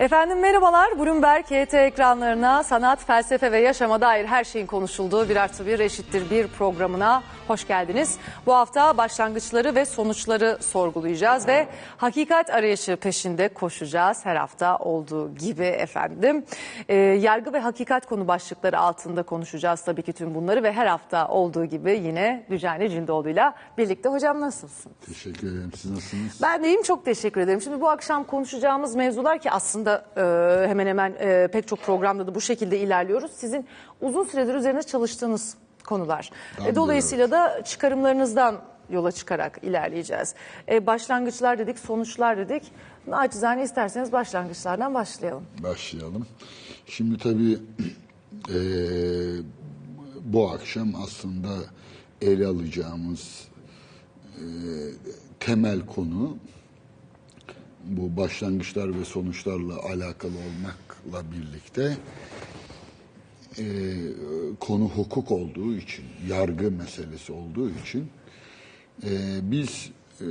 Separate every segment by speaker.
Speaker 1: Efendim merhabalar. Bloomberg HT ekranlarına sanat, felsefe ve yaşama dair her şeyin konuşulduğu bir artı bir eşittir bir programına hoş geldiniz. Bu hafta başlangıçları ve sonuçları sorgulayacağız ve hakikat arayışı peşinde koşacağız. Her hafta olduğu gibi efendim. Ee, yargı ve hakikat konu başlıkları altında konuşacağız tabii ki tüm bunları ve her hafta olduğu gibi yine Dücane Cindoğlu'yla birlikte. Hocam nasılsın?
Speaker 2: Teşekkür ederim. Siz nasılsınız?
Speaker 1: Ben de iyiyim çok teşekkür ederim. Şimdi bu akşam konuşacağımız mevzular ki aslında e, hemen hemen e, pek çok programda da bu şekilde ilerliyoruz. Sizin uzun süredir üzerine çalıştığınız konular. E, dolayısıyla da çıkarımlarınızdan yola çıkarak ilerleyeceğiz. E, başlangıçlar dedik, sonuçlar dedik. Naçizane isterseniz başlangıçlardan başlayalım.
Speaker 2: Başlayalım. Şimdi tabii eee, bu akşam aslında ele alacağımız eee, temel konu bu başlangıçlar ve sonuçlarla alakalı olmakla birlikte eee, konu hukuk olduğu için, yargı meselesi olduğu için eee, biz eee,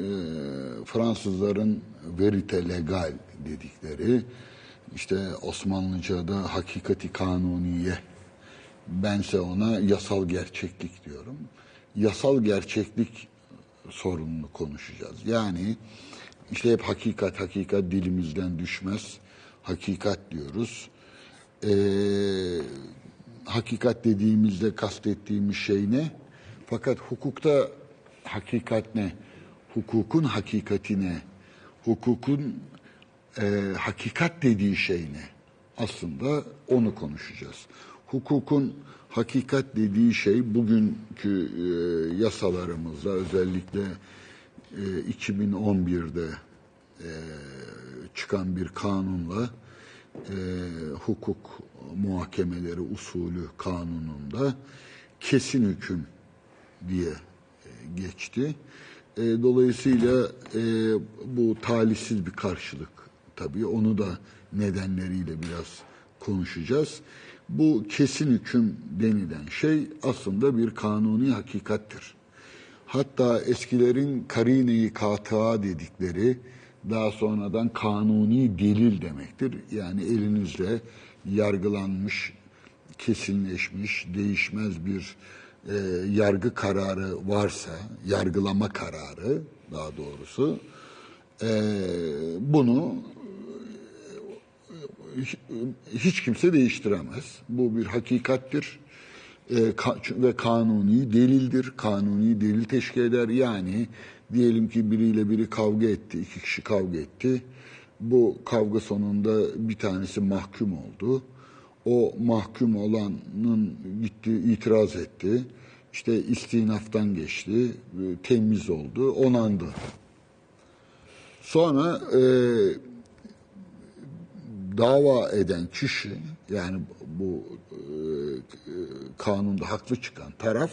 Speaker 2: Fransızların verite legal dedikleri işte Osmanlıca'da hakikati kanuniye bense ona yasal gerçeklik diyorum. Yasal gerçeklik sorununu konuşacağız. Yani işte hep hakikat hakikat dilimizden düşmez. Hakikat diyoruz. Ee, hakikat dediğimizde kastettiğimiz şey ne? Fakat hukukta hakikat ne? Hukukun hakikati ne? Hukukun e, hakikat dediği şey ne? Aslında onu konuşacağız. Hukukun hakikat dediği şey bugünkü e, yasalarımızda özellikle e, 2011'de e, çıkan bir kanunla e, hukuk muhakemeleri usulü kanununda kesin hüküm diye e, geçti. E, dolayısıyla e, bu talihsiz bir karşılık tabii. Onu da nedenleriyle biraz konuşacağız. Bu kesin hüküm denilen şey aslında bir kanuni hakikattir. Hatta eskilerin karine-i katıa dedikleri daha sonradan kanuni delil demektir. Yani elinizde yargılanmış, kesinleşmiş, değişmez bir e, yargı kararı varsa, yargılama kararı daha doğrusu, e, bunu hiç, hiç kimse değiştiremez. Bu bir hakikattir e, ka- ve kanuni delildir. Kanuni delil teşkil eder. Yani diyelim ki biriyle biri kavga etti, iki kişi kavga etti. Bu kavga sonunda bir tanesi mahkum oldu. O mahkum olanın gitti itiraz etti. İşte istinaftan geçti, e, temiz oldu, onandı. Sonra e, dava eden kişi yani bu e, kanunda haklı çıkan taraf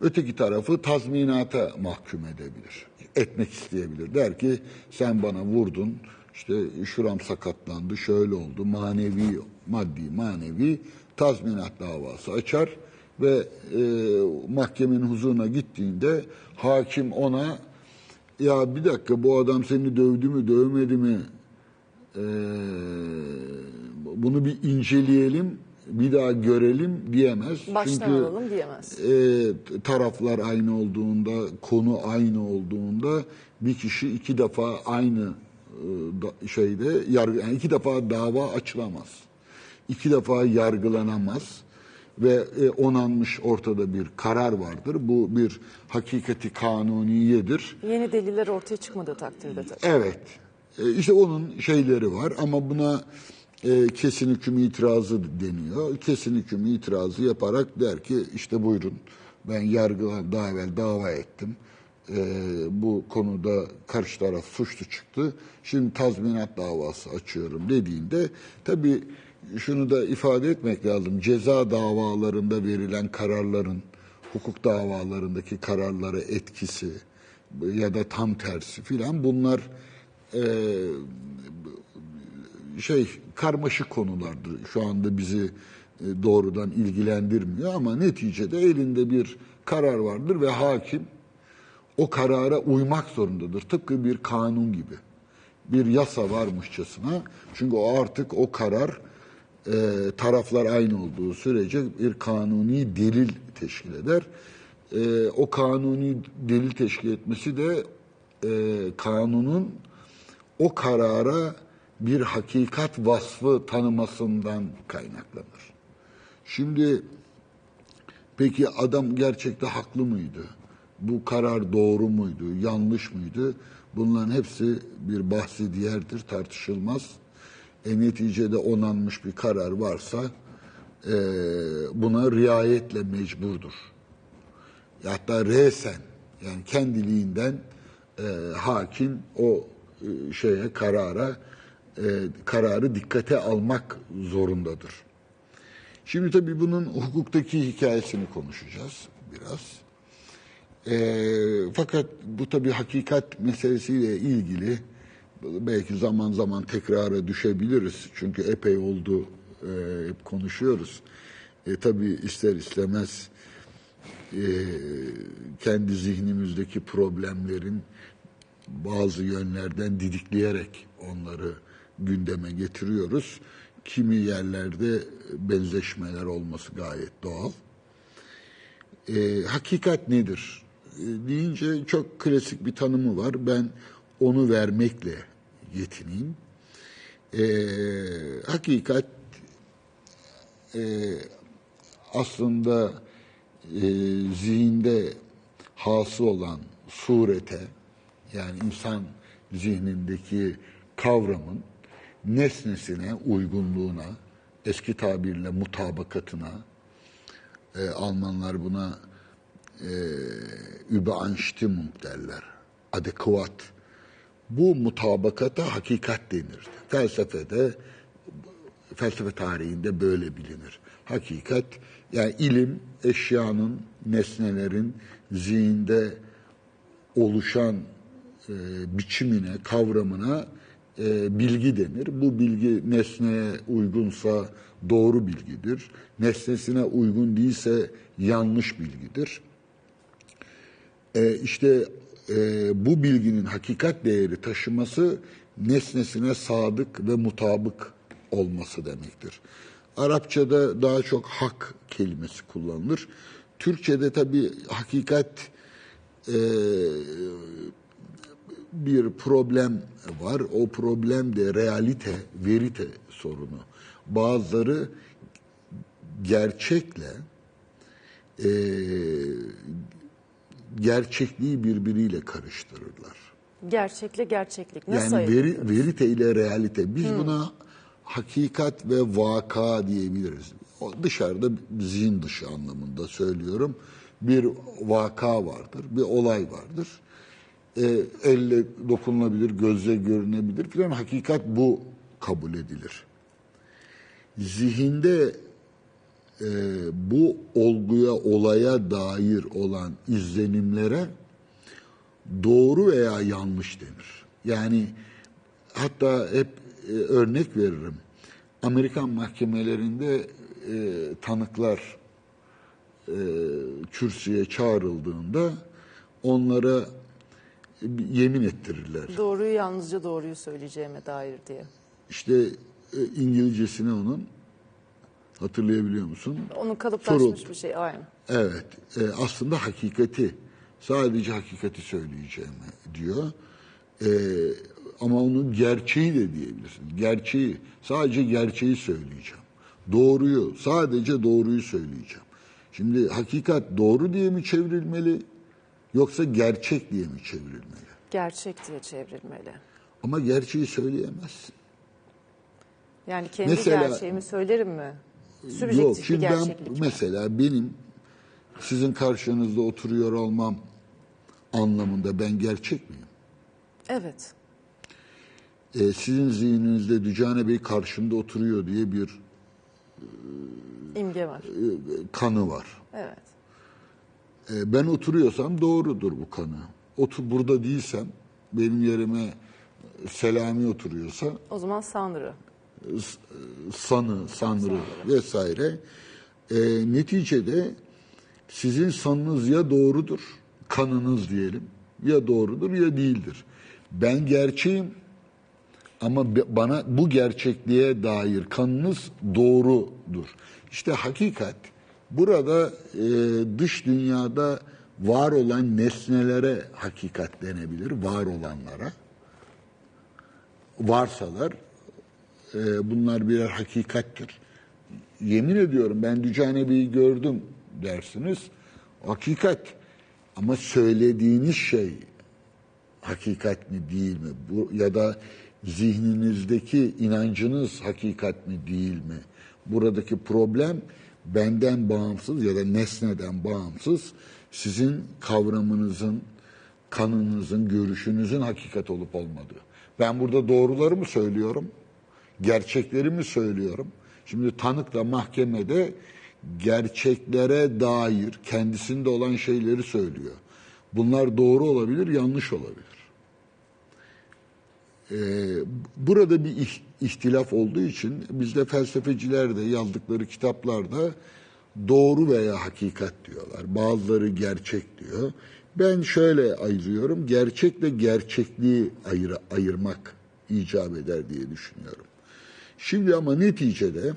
Speaker 2: öteki tarafı tazminata mahkum edebilir. Etmek isteyebilir. Der ki sen bana vurdun işte şuram sakatlandı şöyle oldu manevi maddi manevi tazminat davası açar ve e, mahkemenin huzuruna gittiğinde hakim ona ya bir dakika bu adam seni dövdü mü dövmedi mi ee, bunu bir inceleyelim, bir daha görelim diyemez.
Speaker 1: Baştan
Speaker 2: Çünkü
Speaker 1: alalım diyemez.
Speaker 2: e, taraflar aynı olduğunda, konu aynı olduğunda bir kişi iki defa aynı e, şeyde yargı, yani iki defa dava açılamaz. İki defa yargılanamaz ve e, onanmış ortada bir karar vardır. Bu bir hakikati kanuniyedir.
Speaker 1: Yeni deliller ortaya çıkmadığı takdirde tabii.
Speaker 2: Evet. E, işte onun şeyleri var ama buna e, kesin hüküm itirazı deniyor. Kesin hüküm itirazı yaparak der ki işte buyurun ben yargılan daha evvel dava ettim. E, bu konuda karşı taraf suçlu çıktı. Şimdi tazminat davası açıyorum dediğinde tabii şunu da ifade etmek lazım. Ceza davalarında verilen kararların hukuk davalarındaki kararlara etkisi ya da tam tersi filan bunlar e, şey karmaşık konulardır. Şu anda bizi e, doğrudan ilgilendirmiyor ama neticede elinde bir karar vardır ve hakim o karara uymak zorundadır. Tıpkı bir kanun gibi. bir yasa varmışçasına. Çünkü o artık o karar e, taraflar aynı olduğu sürece bir kanuni delil teşkil eder. E, o kanuni delil teşkil etmesi de e, kanunun o karara bir hakikat vasfı tanımasından kaynaklanır. Şimdi peki adam gerçekte haklı mıydı? Bu karar doğru muydu, yanlış mıydı? Bunların hepsi bir bahsi diğerdir, tartışılmaz. E, neticede onanmış bir karar varsa e, buna riayetle mecburdur. Hatta resen yani kendiliğinden e, hakim o e, şeye karara e, kararı dikkate almak zorundadır. Şimdi tabii bunun hukuktaki hikayesini konuşacağız biraz. E, fakat bu tabii hakikat meselesiyle ilgili belki zaman zaman tekrara düşebiliriz. Çünkü epey oldu e, hep konuşuyoruz. E, tabii ister istemez e, kendi zihnimizdeki problemlerin bazı yönlerden didikleyerek onları gündeme getiriyoruz. Kimi yerlerde benzeşmeler olması gayet doğal. E, hakikat nedir? E, deyince çok klasik bir tanımı var. Ben onu vermekle yetineyim. E, hakikat e, aslında e, zihinde hası olan surete yani insan zihnindeki kavramın nesnesine uygunluğuna, eski tabirle mutabakatına, e, Almanlar buna e, Übereinstimmung derler, adekvat. Bu mutabakata hakikat denir. Felsefede, felsefe tarihinde böyle bilinir. Hakikat, yani ilim, eşyanın, nesnelerin zihinde oluşan e, biçimine, kavramına e, bilgi denir. Bu bilgi nesneye uygunsa doğru bilgidir. Nesnesine uygun değilse yanlış bilgidir. E, işte e, bu bilginin hakikat değeri taşıması nesnesine sadık ve mutabık olması demektir. Arapçada daha çok hak kelimesi kullanılır. Türkçede tabii hakikat e, bir problem var. O problem de realite, verite sorunu. Bazıları gerçekle e, gerçekliği birbiriyle karıştırırlar.
Speaker 1: Gerçekle gerçeklik. Nasıl
Speaker 2: Yani veri, verite ile realite. Biz buna hakikat ve vaka diyebiliriz. O dışarıda zihin dışı anlamında söylüyorum. Bir vaka vardır, bir olay vardır. E, elle dokunulabilir, gözle görünebilir filan. Hakikat bu kabul edilir. Zihinde e, bu olguya, olaya dair olan izlenimlere doğru veya yanlış denir. Yani hatta hep e, örnek veririm. Amerikan mahkemelerinde e, tanıklar e, kürsüye çağrıldığında onlara yemin ettirirler.
Speaker 1: Doğruyu yalnızca doğruyu söyleyeceğime dair diye.
Speaker 2: İşte e, İngilizcesine onun hatırlayabiliyor musun?
Speaker 1: Onun kalıplaşmış
Speaker 2: Truth.
Speaker 1: bir şey aynen.
Speaker 2: Evet, e, aslında hakikati, sadece hakikati söyleyeceğimi diyor. E, ama onu gerçeği de diyebilirsin. Gerçeği, sadece gerçeği söyleyeceğim. Doğruyu, sadece doğruyu söyleyeceğim. Şimdi hakikat doğru diye mi çevrilmeli, yoksa gerçek diye mi çevrilmeli?
Speaker 1: Gerçek diye çevrilmeli.
Speaker 2: Ama gerçeği söyleyemezsin.
Speaker 1: Yani kendi
Speaker 2: Mesela-
Speaker 1: gerçeğimi söylerim mi? Sürecek
Speaker 2: Yok,
Speaker 1: bir
Speaker 2: şimdi ben
Speaker 1: gerçeklik mi?
Speaker 2: mesela benim sizin karşınızda oturuyor olmam anlamında ben gerçek miyim?
Speaker 1: Evet.
Speaker 2: e, sizin zihninizde Dücane Bey karşımda oturuyor diye bir
Speaker 1: imge var.
Speaker 2: e, kanı var.
Speaker 1: Evet.
Speaker 2: E, ben oturuyorsam doğrudur bu kanı. Otur burada değilsem benim yerime Selami oturuyorsa
Speaker 1: O zaman Sanrı.
Speaker 2: sanı, sanrı vesaire. E, neticede sizin sanınız ya doğrudur, kanınız diyelim, ya doğrudur ya değildir. Ben gerçeğim Ama bana bu gerçekliğe dair kanınız doğrudur. İşte hakikat burada e, dış dünyada var olan nesnelere hakikat denebilir, var olanlara. Varsalar e, bunlar birer hakikattir. Yemin ediyorum ben Dücane Bey'i gördüm dersiniz. Hakikat. Ama söylediğiniz şey hakikat mi değil mi? Bu ya da zihninizdeki inancınız hakikat mi değil mi? Buradaki problem benden bağımsız ya da nesneden bağımsız sizin kavramınızın, kanınızın, görüşünüzün hakikat olup olmadığı. Ben burada doğruları mı söylüyorum? Gerçekleri mi söylüyorum? Şimdi tanık da mahkemede gerçeklere dair kendisinde olan şeyleri söylüyor. Bunlar doğru olabilir, yanlış olabilir. Ee, burada bir ihtilaf olduğu için bizde felsefeciler de yazdıkları kitaplarda doğru veya hakikat diyorlar. Bazıları gerçek diyor. Ben şöyle ayırıyorum. Gerçekle gerçekliği ayır, ayırmak icap eder diye düşünüyorum. Şimdi ama neticede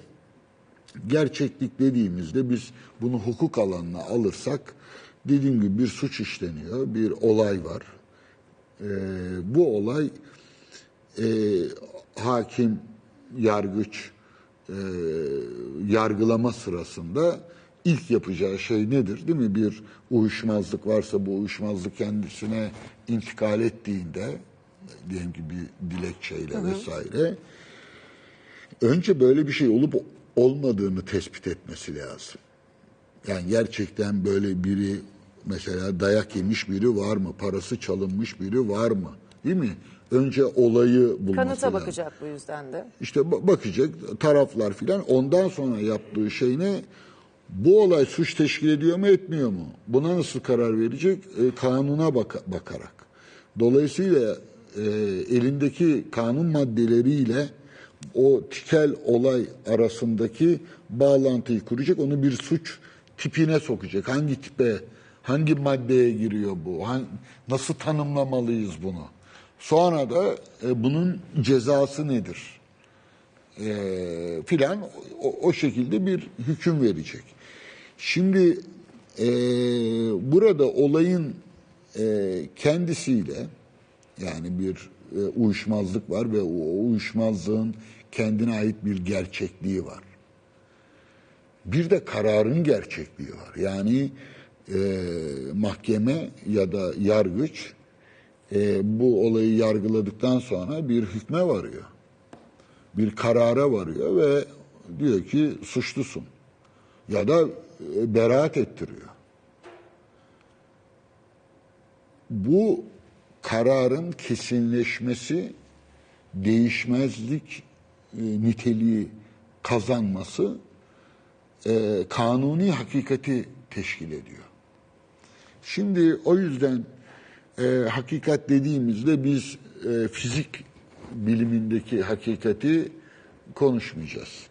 Speaker 2: gerçeklik dediğimizde biz bunu hukuk alanına alırsak dediğim gibi bir suç işleniyor, bir olay var. Ee, bu olay e, hakim, yargıç e, yargılama sırasında ilk yapacağı şey nedir değil mi? Bir uyuşmazlık varsa bu uyuşmazlık kendisine intikal ettiğinde diyelim ki bir dilekçeyle vesaire önce böyle bir şey olup olmadığını tespit etmesi lazım. Yani gerçekten böyle biri mesela dayak yemiş biri var mı? Parası çalınmış biri var mı? Değil mi? Önce olayı bulması
Speaker 1: Kanıta
Speaker 2: lazım.
Speaker 1: bakacak bu yüzden de.
Speaker 2: İşte ba- bakacak taraflar filan ondan sonra yaptığı şey ne? Bu olay suç teşkil ediyor mu etmiyor mu? Buna nasıl karar verecek? E, kanuna baka- bakarak. Dolayısıyla e, elindeki kanun maddeleriyle o tikel olay arasındaki bağlantıyı kuracak. Onu bir suç tipine sokacak. Hangi tipe, hangi maddeye giriyor bu? Han- nasıl tanımlamalıyız bunu? Sonra da e, bunun cezası nedir? e, filan o, o şekilde bir hüküm verecek. Şimdi e, burada olayın e, kendisiyle yani bir e, uyuşmazlık var ve o, o uyuşmazlığın kendine ait bir gerçekliği var. Bir de kararın gerçekliği var. Yani e, mahkeme ya da yargıç e, bu olayı yargıladıktan sonra bir hükme varıyor bir karara varıyor ve diyor ki suçlusun ya da e, beraat ettiriyor. Bu kararın kesinleşmesi, değişmezlik e, niteliği kazanması e, kanuni hakikati teşkil ediyor. Şimdi o yüzden e, hakikat dediğimizde biz e, fizik bilimindeki hakikati konuşmayacağız.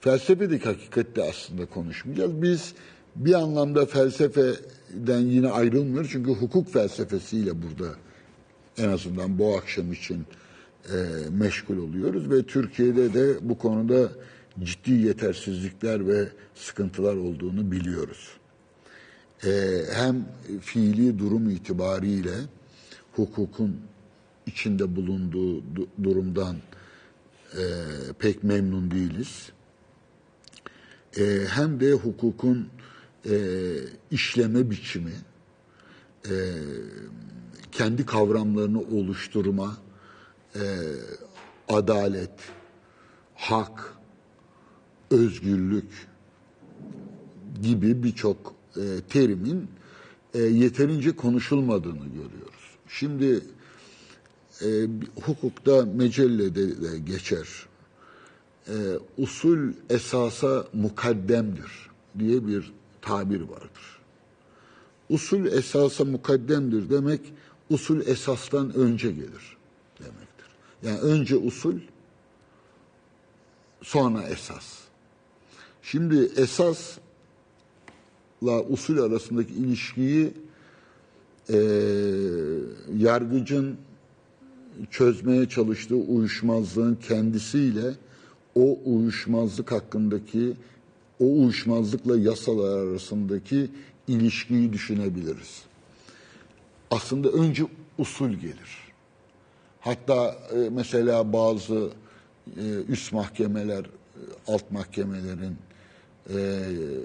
Speaker 2: Felsefedeki hakikati de aslında konuşmayacağız. Biz bir anlamda felsefeden yine ayrılmıyoruz. Çünkü hukuk felsefesiyle burada en azından bu akşam için e, meşgul oluyoruz. Ve Türkiye'de de bu konuda ciddi yetersizlikler ve sıkıntılar olduğunu biliyoruz. E, hem fiili durum itibariyle hukukun içinde bulunduğu du- durumdan e, pek memnun değiliz. E, hem de hukukun e, işleme biçimi, e, kendi kavramlarını oluşturma, e, adalet, hak, özgürlük gibi birçok e, terimin e, yeterince konuşulmadığını görüyoruz. Şimdi e, hukukta mecellede de geçer. E, usul esasa mukaddemdir diye bir tabir vardır. Usul esasa mukaddemdir demek usul esastan önce gelir demektir. Yani önce usul sonra esas. Şimdi esasla usul arasındaki ilişkiyi e, yargıcın çözmeye çalıştığı uyuşmazlığın kendisiyle o uyuşmazlık hakkındaki o uyuşmazlıkla yasalar arasındaki ilişkiyi düşünebiliriz. Aslında önce usul gelir. Hatta e, mesela bazı e, üst mahkemeler, e, alt mahkemelerin e,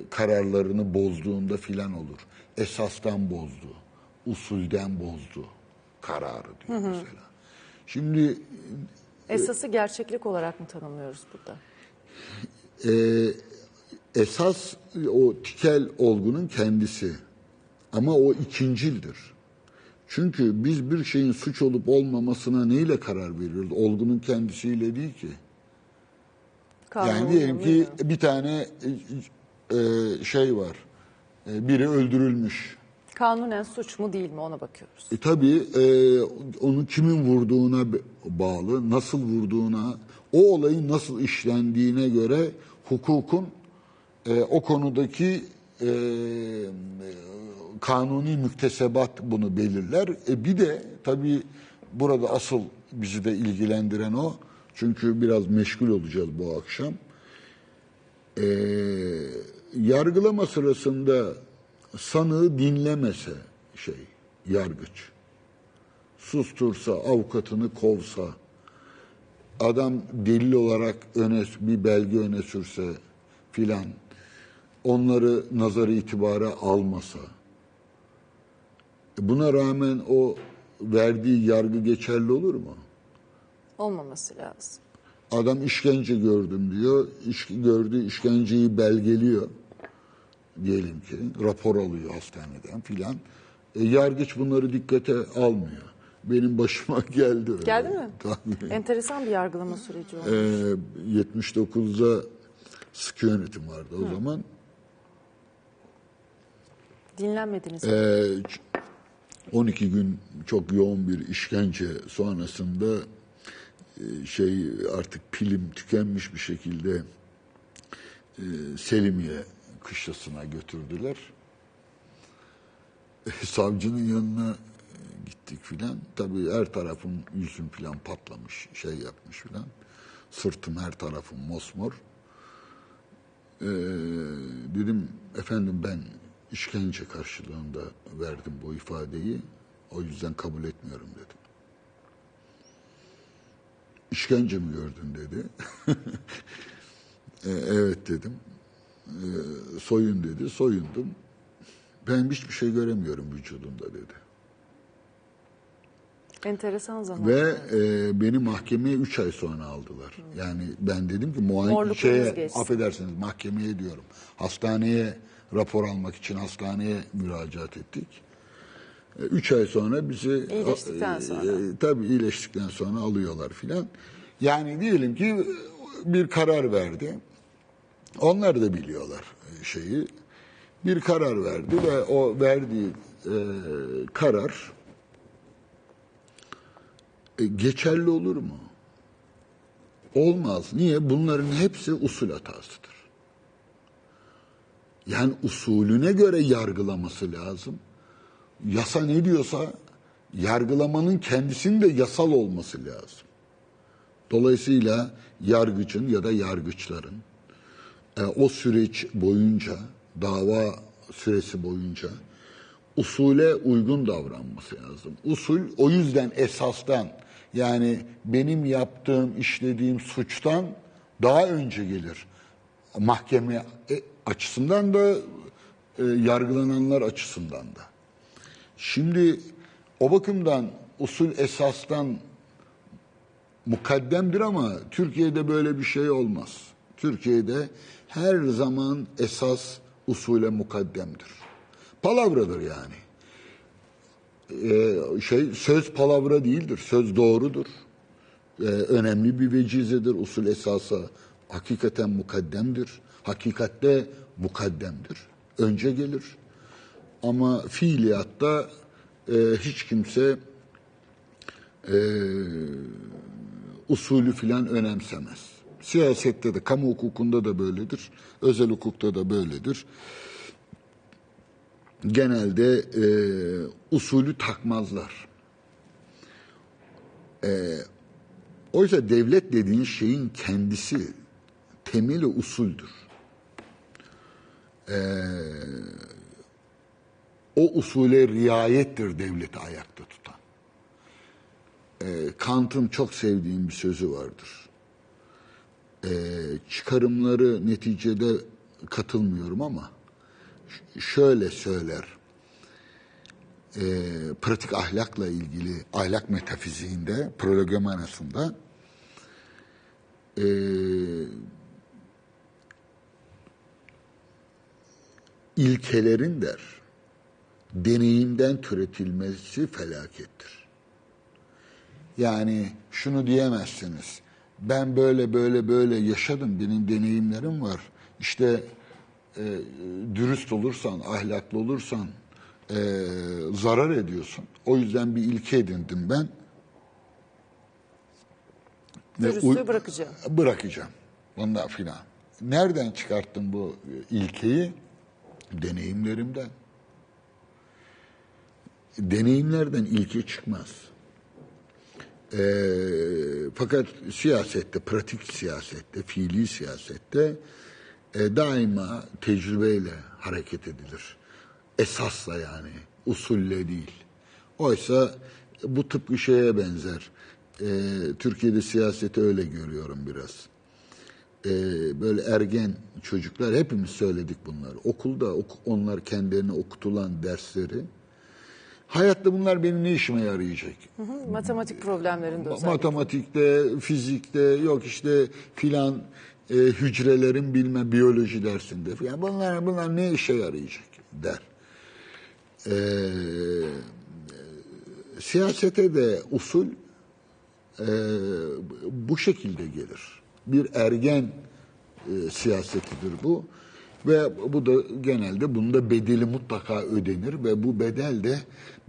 Speaker 2: kararlarını bozduğunda filan olur. Esastan bozdu, usulden bozdu kararı diyor mesela. Şimdi
Speaker 1: Esası gerçeklik olarak mı tanımlıyoruz burada?
Speaker 2: e, esas o tikel olgunun kendisi ama o ikincildir. Çünkü biz bir şeyin suç olup olmamasına neyle karar veriyoruz? Olgunun kendisiyle değil ki.
Speaker 1: Kanun
Speaker 2: Yani diyelim ki
Speaker 1: uygulamıyor.
Speaker 2: bir tane e, şey var. E, biri öldürülmüş.
Speaker 1: Kanunen suç mu değil mi ona bakıyoruz.
Speaker 2: E tabii e, onu kimin vurduğuna bağlı, nasıl vurduğuna, o olayın nasıl işlendiğine göre hukukun e, o konudaki e, kanuni müktesebat bunu belirler. E, bir de tabii burada asıl bizi de ilgilendiren o. Çünkü biraz meşgul olacağız bu akşam. E, yargılama sırasında sanığı dinlemese şey yargıç sustursa avukatını kovsa adam delil olarak öne bir belge öne sürse filan onları nazarı itibara almasa buna rağmen o verdiği yargı geçerli olur mu?
Speaker 1: Olmaması lazım.
Speaker 2: Adam işkence gördüm diyor. İş, gördüğü işkenceyi belgeliyor. Diyelim ki rapor alıyor hastaneden filan. E, yargıç bunları dikkate almıyor. Benim başıma geldi öyle.
Speaker 1: Geldi mi?
Speaker 2: Tabii.
Speaker 1: Enteresan bir yargılama süreci oldu.
Speaker 2: E, 79'da sıkı yönetim vardı o zaman.
Speaker 1: Dinlenmediniz mi?
Speaker 2: E, ç- 12 gün çok yoğun bir işkence sonrasında şey artık pilim tükenmiş bir şekilde e, Selimiye kışlasına götürdüler. E, Savcının yanına e, gittik filan. Tabii her tarafım yüzüm filan patlamış, şey yapmış filan. Sırtım her tarafım mosmor. Ee, dedim efendim ben işkence karşılığında verdim bu ifadeyi. O yüzden kabul etmiyorum dedim. İşkence mi gördün dedi. "E, evet dedim. "E, soyun dedi. Soyundum. Ben hiçbir şey göremiyorum vücudumda dedi.
Speaker 1: Enteresan zaman.
Speaker 2: Ve e, beni mahkemeye 3 ay sonra aldılar. Yani ben dedim ki muayene şeye
Speaker 1: geçsin.
Speaker 2: affedersiniz mahkemeye diyorum. Hastaneye rapor almak için hastaneye müracaat ettik. 3 ay sonra bizi
Speaker 1: İyileştikten
Speaker 2: e,
Speaker 1: sonra.
Speaker 2: e, tabii iyileştikten sonra alıyorlar filan. Yani diyelim ki bir karar verdi. Onlar da biliyorlar e, şeyi. Bir karar verdi ve o verdiği e, karar e, geçerli olur mu? Olmaz. Niye? Bunların hepsi usul hatasıdır. Yani usulüne göre yargılaması lazım. Yasa ne diyorsa yargılamanın kendisinin de yasal olması lazım. Dolayısıyla yargıcın ya da yargıçların e, o süreç boyunca, dava süresi boyunca usule uygun davranması lazım. Usul o yüzden esastan yani benim yaptığım, işlediğim suçtan daha önce gelir. Mahkeme e, açısından da e, yargılananlar açısından da. Şimdi o bakımdan usul esastan mukaddemdir ama Türkiye'de böyle bir şey olmaz. Türkiye'de her zaman esas usule mukaddemdir. Palavradır yani. Ee, şey söz palavra değildir. Söz doğrudur. Ee, önemli bir vecizedir. Usul esasa hakikaten mukaddemdir. Hakikatte mukaddemdir. Önce gelir. Ama fiiliyatta e, hiç kimse e, usulü filan önemsemez. Siyasette de, kamu hukukunda da böyledir. Özel hukukta da böyledir. Genelde e, usulü takmazlar. Oysa devlet dediğin şeyin kendisi temeli usuldür. Ee, o usule riayettir devleti ayakta tutan. Ee, Kant'ın çok sevdiğim bir sözü vardır. Ee, çıkarımları neticede katılmıyorum ama şöyle söyler. Ee, pratik ahlakla ilgili ahlak metafiziğinde, prolegomenasında ee, ilkelerin der deneyimden türetilmesi felakettir. Yani şunu diyemezsiniz. Ben böyle böyle böyle yaşadım. Benim deneyimlerim var. İşte e, dürüst olursan, ahlaklı olursan e, zarar ediyorsun. O yüzden bir ilke edindim ben.
Speaker 1: Dürüstlüğü bırakacağım.
Speaker 2: Bırakacağım. Ondan filan. Nereden çıkarttım bu ilkeyi? Deneyimlerimden. Deneyimlerden ilke çıkmaz. Ee, fakat siyasette, pratik siyasette, fiili siyasette e, daima tecrübeyle hareket edilir. Esasla yani, usulle değil. Oysa bu tıpkı şeye benzer. Ee, Türkiye'de siyaseti öyle görüyorum biraz. Ee, böyle ergen çocuklar, hepimiz söyledik bunları. Okulda ok- onlar kendilerine okutulan dersleri, hayatta bunlar benim ne işime yarayacak?
Speaker 1: Hı, Matematik problemlerinde özellikle.
Speaker 2: Matematikte, fizikte, yok işte filan e, hücrelerin bilme biyoloji dersinde filan. Bunlar, bunlar ne işe yarayacak der. Ee, siyasete de usul e, bu şekilde gelir. Bir ergen e, siyasetidir bu. Ve bu da genelde bunda bedeli mutlaka ödenir ve bu bedel de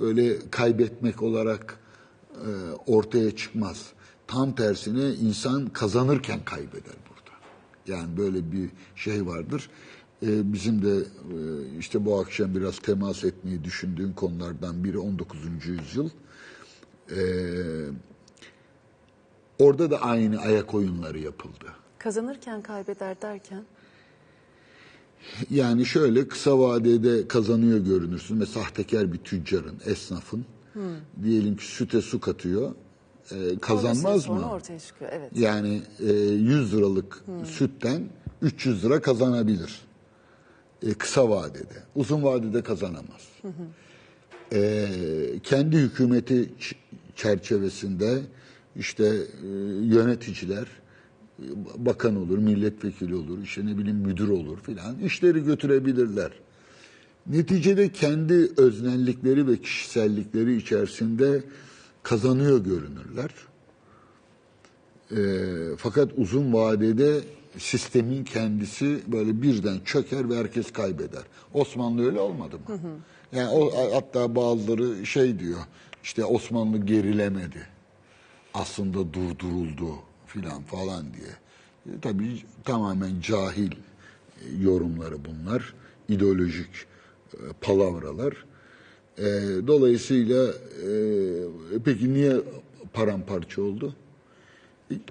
Speaker 2: böyle kaybetmek olarak e, ortaya çıkmaz. Tam tersine insan kazanırken kaybeder burada. Yani böyle bir şey vardır. E, bizim de e, işte bu akşam biraz temas etmeyi düşündüğüm konulardan biri 19. yüzyıl. E, orada da aynı ayak oyunları yapıldı.
Speaker 1: Kazanırken kaybeder derken
Speaker 2: Yani şöyle kısa vadede kazanıyor görünürsün. Mesela sahtekar bir tüccarın, esnafın diyelim ki süte su katıyor. e, kazanmaz
Speaker 1: sonra
Speaker 2: mı?
Speaker 1: ortaya çıkıyor. Evet.
Speaker 2: Yani e, 100 liralık sütten 300 lira kazanabilir. E, kısa vadede. Uzun vadede kazanamaz. E, kendi hükümeti çerçevesinde işte e, yöneticiler bakan olur, milletvekili olur, işte ne bileyim müdür olur filan işleri götürebilirler. Neticede kendi öznellikleri ve kişisellikleri içerisinde kazanıyor görünürler. E, fakat uzun vadede sistemin kendisi böyle birden çöker ve herkes kaybeder. Osmanlı öyle olmadı mı? Yani o hatta bazıları şey diyor. işte Osmanlı gerilemedi. Aslında durduruldu filan falan diye. E, tabii tamamen cahil e, yorumları bunlar. ideolojik e, palavralar. E, dolayısıyla e, peki niye paramparça oldu?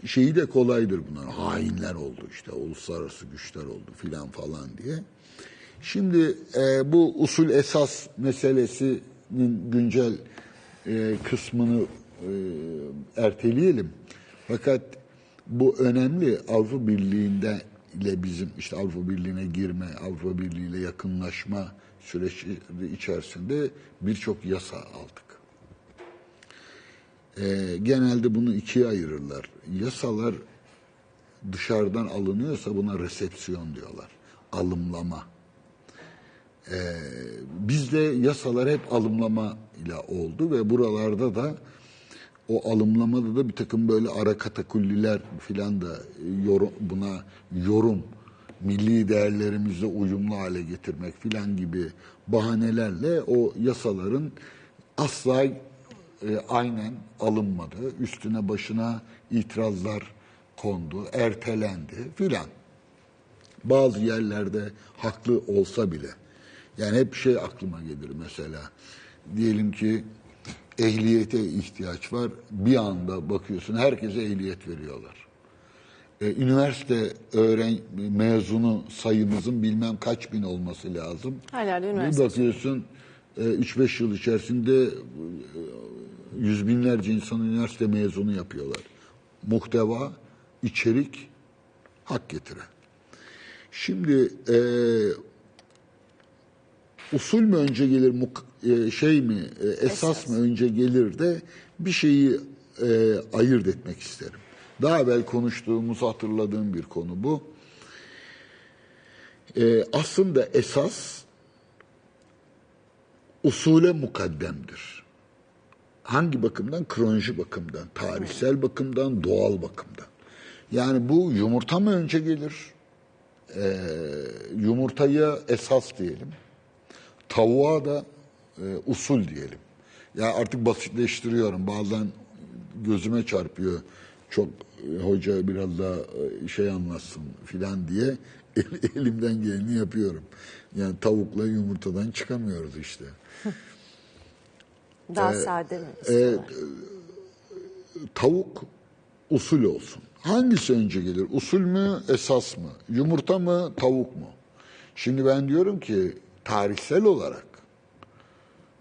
Speaker 2: şeyi de kolaydır bunlar. Hainler oldu işte, uluslararası güçler oldu filan falan diye. Şimdi e, bu usul esas meselesinin güncel e, kısmını e, erteleyelim. Fakat bu önemli Avrupa Birliği'nde ile bizim işte Avrupa Birliği'ne girme, Avrupa Birliği ile yakınlaşma süreci içerisinde birçok yasa aldık. Ee, genelde bunu ikiye ayırırlar. Yasalar dışarıdan alınıyorsa buna resepsiyon diyorlar. Alımlama. Ee, bizde yasalar hep alımlama ile oldu ve buralarda da o alımlamada da bir takım böyle ara katakulliler filan da yorum, buna yorum, milli değerlerimizle uyumlu hale getirmek filan gibi bahanelerle o yasaların asla e, aynen alınmadı. Üstüne başına itirazlar kondu, ertelendi filan. Bazı yerlerde haklı olsa bile. Yani hep şey aklıma gelir mesela. Diyelim ki ehliyete ihtiyaç var. Bir anda bakıyorsun herkese ehliyet veriyorlar. E, üniversite öğren mezunu sayımızın bilmem kaç bin olması lazım.
Speaker 1: Her yerde
Speaker 2: Bir
Speaker 1: üniversite.
Speaker 2: bakıyorsun e, 3-5 yıl içerisinde e, yüz binlerce insan üniversite mezunu yapıyorlar. Muhteva, içerik hak getiren. Şimdi e, usul mü önce gelir, muk- e, şey mi, e, esas,
Speaker 1: Esas.
Speaker 2: mı önce gelir de bir şeyi e, ayırt etmek isterim. Daha evvel konuştuğumuzu hatırladığım bir konu bu. E, aslında esas usule mukaddemdir. Hangi bakımdan? Kronoloji bakımdan, tarihsel bakımdan, doğal bakımdan. Yani bu yumurta mı önce gelir? Ee, yumurtaya esas diyelim. Tavuğa da e, usul diyelim. Ya artık basitleştiriyorum. Bazen gözüme çarpıyor. Çok e, hoca biraz daha e, şey anlatsın filan diye elimden geleni yapıyorum. Yani tavukla yumurtadan çıkamıyoruz işte.
Speaker 1: Daha
Speaker 2: Ee,
Speaker 1: sade mi istiyorlar?
Speaker 2: tavuk usul olsun. Hangisi önce gelir? Usul mü, esas mı? Yumurta mı, tavuk mu? Şimdi ben diyorum ki tarihsel olarak,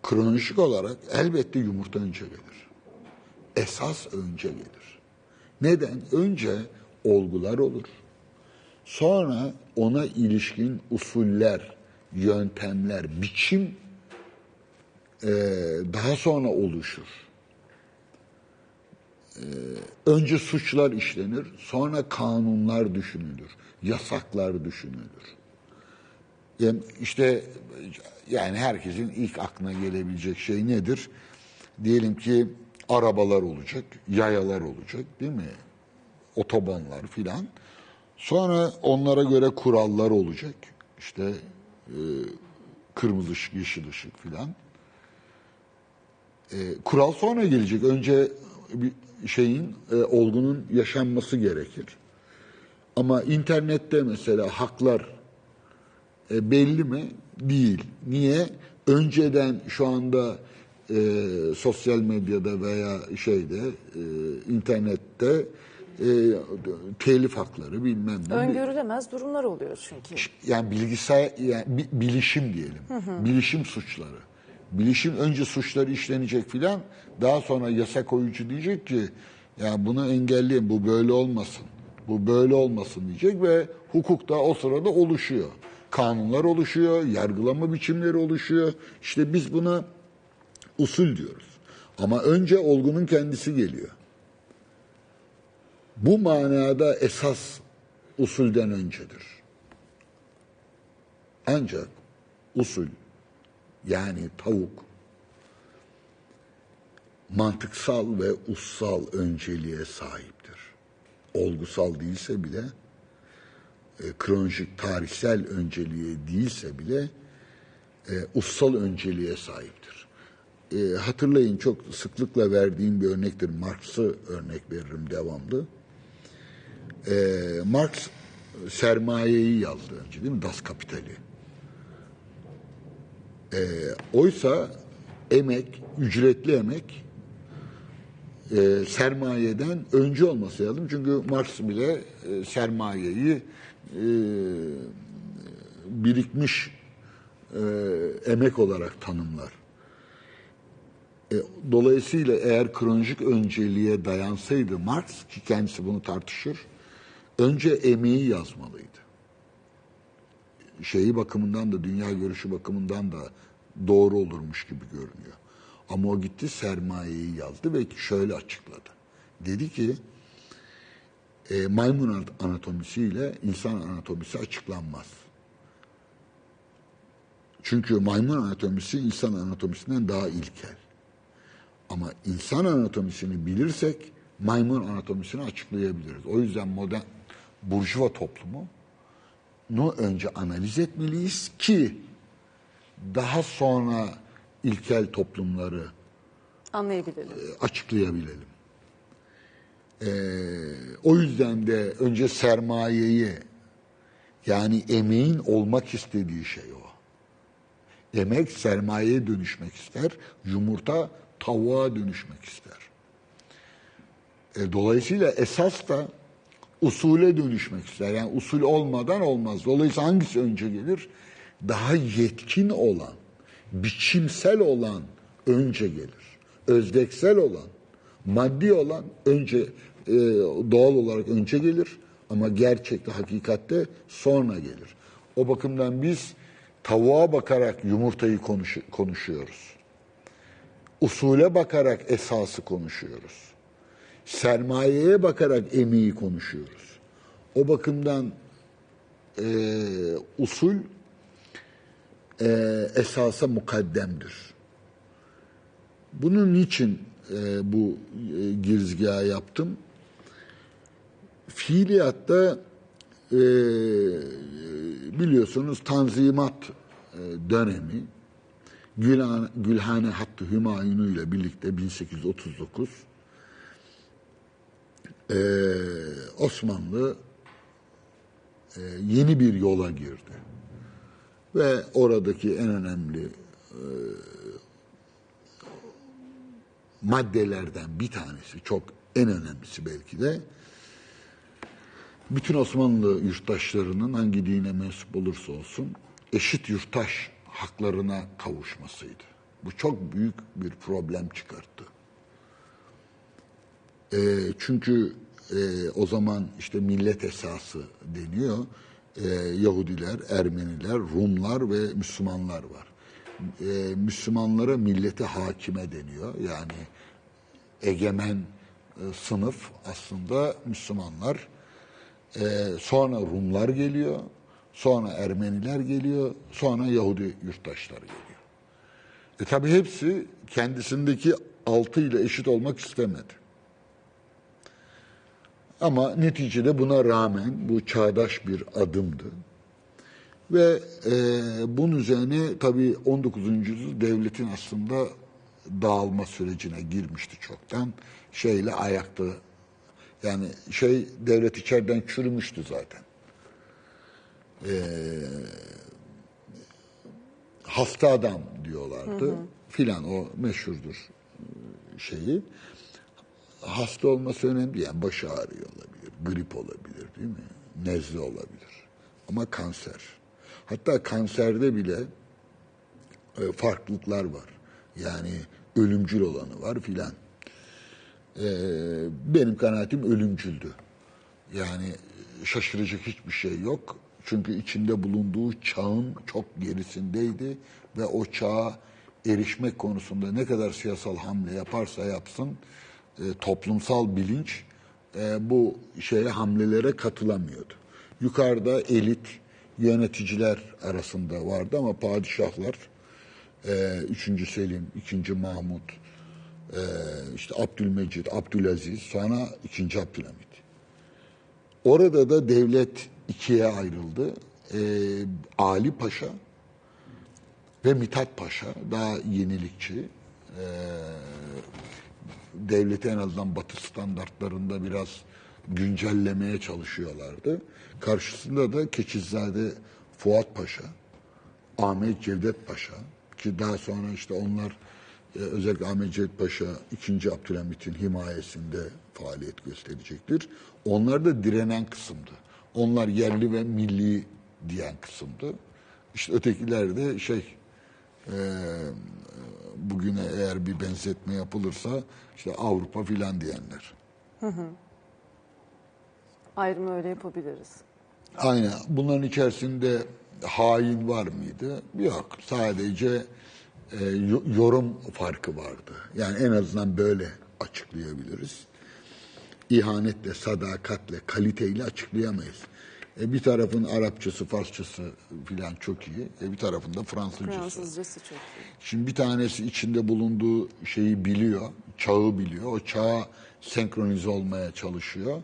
Speaker 2: kronolojik olarak elbette yumurta önce gelir. Esas önce gelir. Neden? Önce olgular olur. Sonra ona ilişkin usuller, yöntemler, biçim eee, daha sonra oluşur. Önce suçlar işlenir, sonra kanunlar düşünülür, yasaklar düşünülür. Yani işte yani herkesin ilk aklına gelebilecek şey nedir? Diyelim ki arabalar olacak, yayalar olacak değil mi? Otobanlar filan. Sonra onlara göre kurallar olacak. İşte e, kırmızı ışık, yeşil ışık filan. E, kural sonra gelecek. Önce bir şeyin, e, olgunun yaşanması gerekir. Ama internette mesela haklar e, belli mi? Değil. Niye? Önceden şu anda e, sosyal medyada veya şeyde e, internette e, telif hakları bilmem ne.
Speaker 1: Öngörülemez durumlar oluyor çünkü.
Speaker 2: Yani bilgisayar, yani bi- bilişim diyelim. Bilişim suçları. Bilişim önce suçları işlenecek filan, daha sonra yasa koyucu diyecek ki, ya bunu engelleyin, bu böyle olmasın, bu böyle olmasın diyecek ve hukuk da o sırada oluşuyor. Kanunlar oluşuyor, yargılama biçimleri oluşuyor. İşte biz buna usul diyoruz. Ama önce olgunun kendisi geliyor. Bu manada esas usulden öncedir. Ancak usul yani tavuk mantıksal ve ussal önceliğe sahiptir. Olgusal değilse bile e, kronolojik tarihsel önceliğe değilse bile e, ussal önceliğe sahiptir. E, hatırlayın çok sıklıkla verdiğim bir örnektir. Marx'ı örnek veririm devamlı. E, Marx sermayeyi yazdı önce değil mi? Das Kapital'i. E, oysa emek, ücretli emek e, sermayeden önce olması lazım. Çünkü Marx bile e, sermayeyi e, birikmiş e, emek olarak tanımlar. E, dolayısıyla eğer kronolojik önceliğe dayansaydı Marx, ki kendisi bunu tartışır, önce emeği yazmalıydı. Şeyi bakımından da, dünya görüşü bakımından da doğru olurmuş gibi görünüyor. Ama o gitti sermayeyi yazdı ve şöyle açıkladı. Dedi ki, e, maymun anatomisiyle insan anatomisi açıklanmaz. Çünkü maymun anatomisi insan anatomisinden daha ilkel. Ama insan anatomisini bilirsek maymun anatomisini açıklayabiliriz. O yüzden modern burjuva toplumu nu önce analiz etmeliyiz ki daha sonra ilkel toplumları
Speaker 1: Anlayabilelim.
Speaker 2: açıklayabilelim. Ee, o yüzden de önce sermayeyi yani emeğin olmak istediği şey o. Emek sermayeye dönüşmek ister. Yumurta tavuğa dönüşmek ister. E, dolayısıyla esas da usule dönüşmek ister. Yani usul olmadan olmaz. Dolayısıyla hangisi önce gelir? Daha yetkin olan, biçimsel olan önce gelir. Özdeksel olan, maddi olan önce e, doğal olarak önce gelir ama gerçekte, hakikatte sonra gelir. O bakımdan biz tavuğa bakarak yumurtayı konuş- konuşuyoruz. Usule bakarak esası konuşuyoruz sermayeye bakarak emeği konuşuyoruz. O bakımdan e, usul e, esasa mukaddemdir. Bunun için e, bu e, girizgahı yaptım. Fiiliyatta e, biliyorsunuz Tanzimat e, dönemi Gülhane, Gülhane Hattı Hümayunu ile birlikte 1839 ee, Osmanlı e, yeni bir yola girdi. Ve oradaki en önemli e, maddelerden bir tanesi, çok en önemlisi belki de, bütün Osmanlı yurttaşlarının hangi dine mensup olursa olsun eşit yurttaş haklarına kavuşmasıydı. Bu çok büyük bir problem çıkarttı. E, çünkü e, o zaman işte millet esası deniyor. E, Yahudiler, Ermeniler, Rumlar ve Müslümanlar var. E, Müslümanlara millete hakime deniyor. Yani egemen e, sınıf aslında Müslümanlar. E, sonra Rumlar geliyor, sonra Ermeniler geliyor, sonra Yahudi yurttaşlar geliyor. E tabi hepsi kendisindeki altı ile eşit olmak istemedi. Ama neticede buna rağmen bu çağdaş bir adımdı. Ve e, bunun üzerine tabii 19. yüzyıl devletin aslında dağılma sürecine girmişti çoktan. Şeyle ayakta yani şey devlet içeriden çürümüştü zaten. E, hasta adam diyorlardı filan o meşhurdur şeyi hasta olması önemli. Yani başı ağrıyor olabilir, grip olabilir değil mi? Nezle olabilir. Ama kanser. Hatta kanserde bile e, farklılıklar var. Yani ölümcül olanı var filan. E, benim kanaatim ölümcüldü. Yani şaşıracak hiçbir şey yok. Çünkü içinde bulunduğu çağın çok gerisindeydi ve o çağa erişmek konusunda ne kadar siyasal hamle yaparsa yapsın e, toplumsal bilinç e, bu şeye hamlelere katılamıyordu. Yukarıda elit yöneticiler arasında vardı ama padişahlar e, 3. Selim, 2. Mahmut, e, işte Abdülmecid, Abdülaziz, sonra 2. Abdülhamit. Orada da devlet ikiye ayrıldı. E, Ali Paşa ve Mithat Paşa daha yenilikçi. E, devleti en azından batı standartlarında biraz güncellemeye çalışıyorlardı. Karşısında da Keçizade Fuat Paşa, Ahmet Cevdet Paşa ki daha sonra işte onlar e, özellikle Ahmet Cevdet Paşa 2. Abdülhamit'in himayesinde faaliyet gösterecektir. Onlar da direnen kısımdı. Onlar yerli ve milli diyen kısımdı. İşte ötekiler de şey e, bugüne eğer bir benzetme yapılırsa işte Avrupa filan diyenler.
Speaker 1: Ayrımı öyle yapabiliriz.
Speaker 2: Aynen. Bunların içerisinde hain var mıydı? Yok. Sadece e, yo- yorum farkı vardı. Yani en azından böyle açıklayabiliriz. İhanetle, sadakatle, kaliteyle açıklayamayız. E, bir tarafın Arapçası, Farsçası filan çok iyi. E, bir tarafında Fransızcası.
Speaker 1: Fransızcası çok iyi.
Speaker 2: Şimdi bir tanesi içinde bulunduğu şeyi biliyor, çağı biliyor. O çağa senkronize olmaya çalışıyor.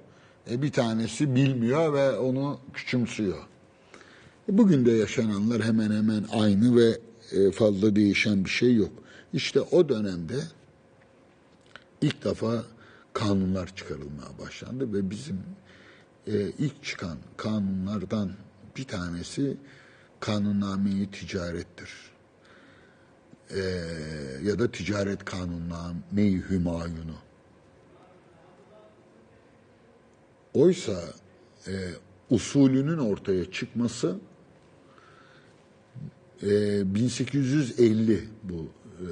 Speaker 2: E bir tanesi bilmiyor ve onu küçümsüyor. Bugün de yaşananlar hemen hemen aynı ve e, fazla değişen bir şey yok. İşte o dönemde ilk defa kanunlar çıkarılmaya başlandı ve bizim e, ilk çıkan kanunlardan bir tanesi kanunname-i ticarettir e, ya da ticaret kanunname-i Hümayun'u. Oysa e, usulünün ortaya çıkması e, 1850 bu e,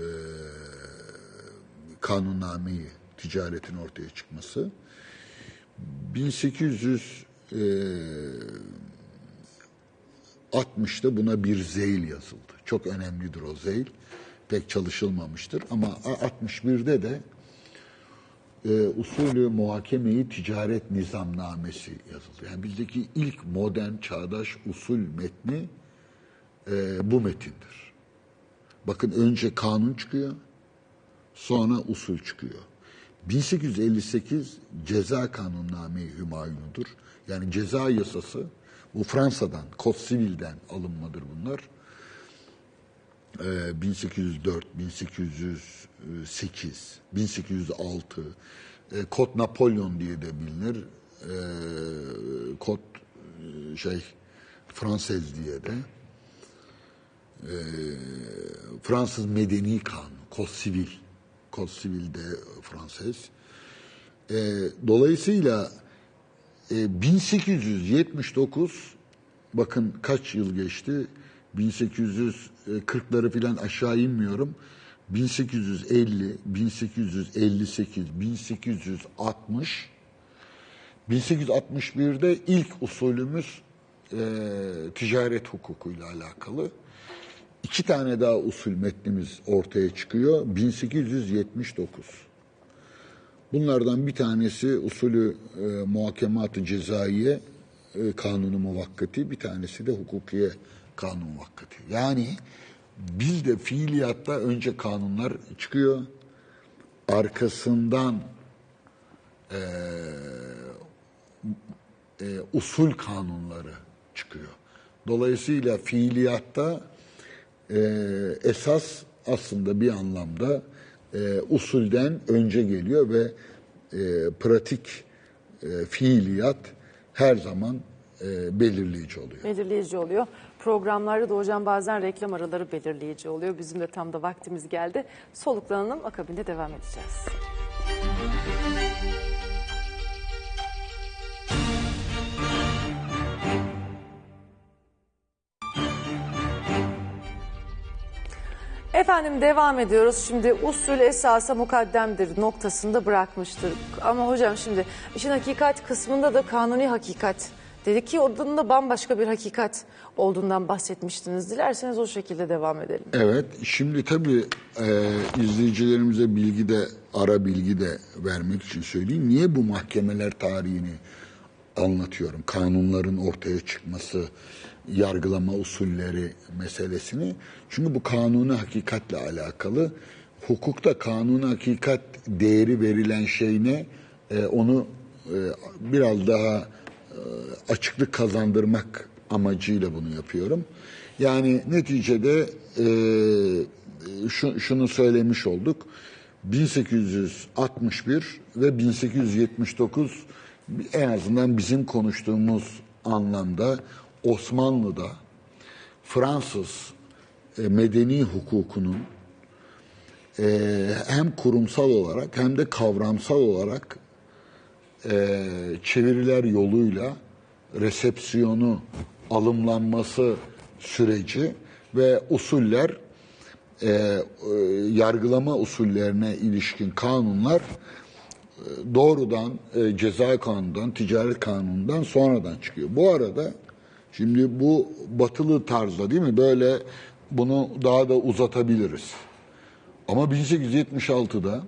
Speaker 2: kanunnameyi ticaretin ortaya çıkması. 1800 e, 60'ta buna bir zeyl yazıldı. Çok önemlidir o zeyl. Pek çalışılmamıştır ama 61'de de e, usulü muhakemeyi ticaret nizamnamesi yazıldı. Yani bizdeki ilk modern çağdaş usul metni e, bu metindir. Bakın önce kanun çıkıyor, sonra usul çıkıyor. 1858 ceza kanunname-i Hümayun'udur. Yani ceza yasası bu Fransa'dan, Code Civil'den alınmadır bunlar. Ee, 1804, 1808, 1806, e, Kod Napolyon diye de bilinir. E, Kod şey Fransız diye de. E, Fransız Medeni Kanunu, Kod Sivil. Kod Sivil de Fransız. E, dolayısıyla e, 1879 bakın kaç yıl geçti? 1840'ları falan aşağı inmiyorum. 1850, 1858, 1860 1861'de ilk usulümüz e, ticaret hukukuyla alakalı. İki tane daha usul metnimiz ortaya çıkıyor. 1879. Bunlardan bir tanesi usulü e, muhakemat-ı cezaiye e, kanunu muvakkati, bir tanesi de hukukiye kanun muvakkati. Yani bizde fiiliyatta önce kanunlar çıkıyor, arkasından e, e, usul kanunları çıkıyor. Dolayısıyla fiiliyatta esas aslında bir anlamda e, usulden önce geliyor ve e, pratik e, fiiliyat her zaman e, belirleyici oluyor.
Speaker 1: belirleyici oluyor. Programlarda da hocam bazen reklam araları belirleyici oluyor. Bizim de tam da vaktimiz geldi. Soluklanalım akabinde devam edeceğiz. Efendim devam ediyoruz. Şimdi usul esasa mukaddemdir noktasında bırakmıştır. Ama hocam şimdi işin hakikat kısmında da kanuni hakikat dedik ki onun da bambaşka bir hakikat olduğundan bahsetmiştiniz. Dilerseniz o şekilde devam edelim.
Speaker 2: Evet, şimdi tabii e, izleyicilerimize bilgi de, ara bilgi de vermek için söyleyeyim. Niye bu mahkemeler tarihini anlatıyorum? Kanunların ortaya çıkması, yargılama usulleri meselesini. Çünkü bu kanuni hakikatle alakalı. Hukukta kanuni hakikat değeri verilen şey ne? E, onu e, biraz daha e, açıklık kazandırmak amacıyla bunu yapıyorum. Yani neticede e, şu, şunu söylemiş olduk. 1861 ve 1879 en azından bizim konuştuğumuz anlamda Osmanlı'da Fransız e, medeni hukukunun e, hem kurumsal olarak hem de kavramsal olarak e, çeviriler yoluyla resepsiyonu, alımlanması süreci ve usuller, e, e, yargılama usullerine ilişkin kanunlar e, doğrudan e, ceza kanunundan, ticaret kanunundan sonradan çıkıyor. Bu arada şimdi bu batılı tarzda değil mi böyle bunu daha da uzatabiliriz. Ama 1876'da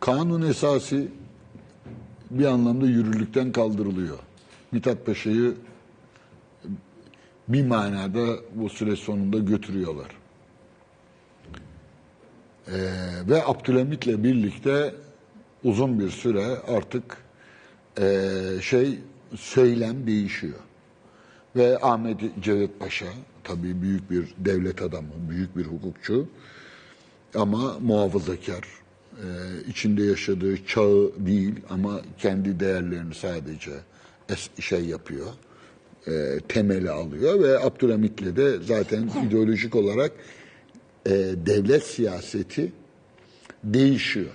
Speaker 2: kanun esası bir anlamda yürürlükten kaldırılıyor. Mithat Paşa'yı bir manada bu süre sonunda götürüyorlar. Ee, ve Abdülhamit'le birlikte uzun bir süre artık e, şey söylem değişiyor. Ve Ahmet Cevdet Paşa tabii büyük bir devlet adamı, büyük bir hukukçu ama muhafazakar. Ee, içinde yaşadığı çağı değil ama kendi değerlerini sadece es- şey yapıyor, e, temeli alıyor ve Abdülhamit'le de zaten ideolojik olarak e, devlet siyaseti değişiyor.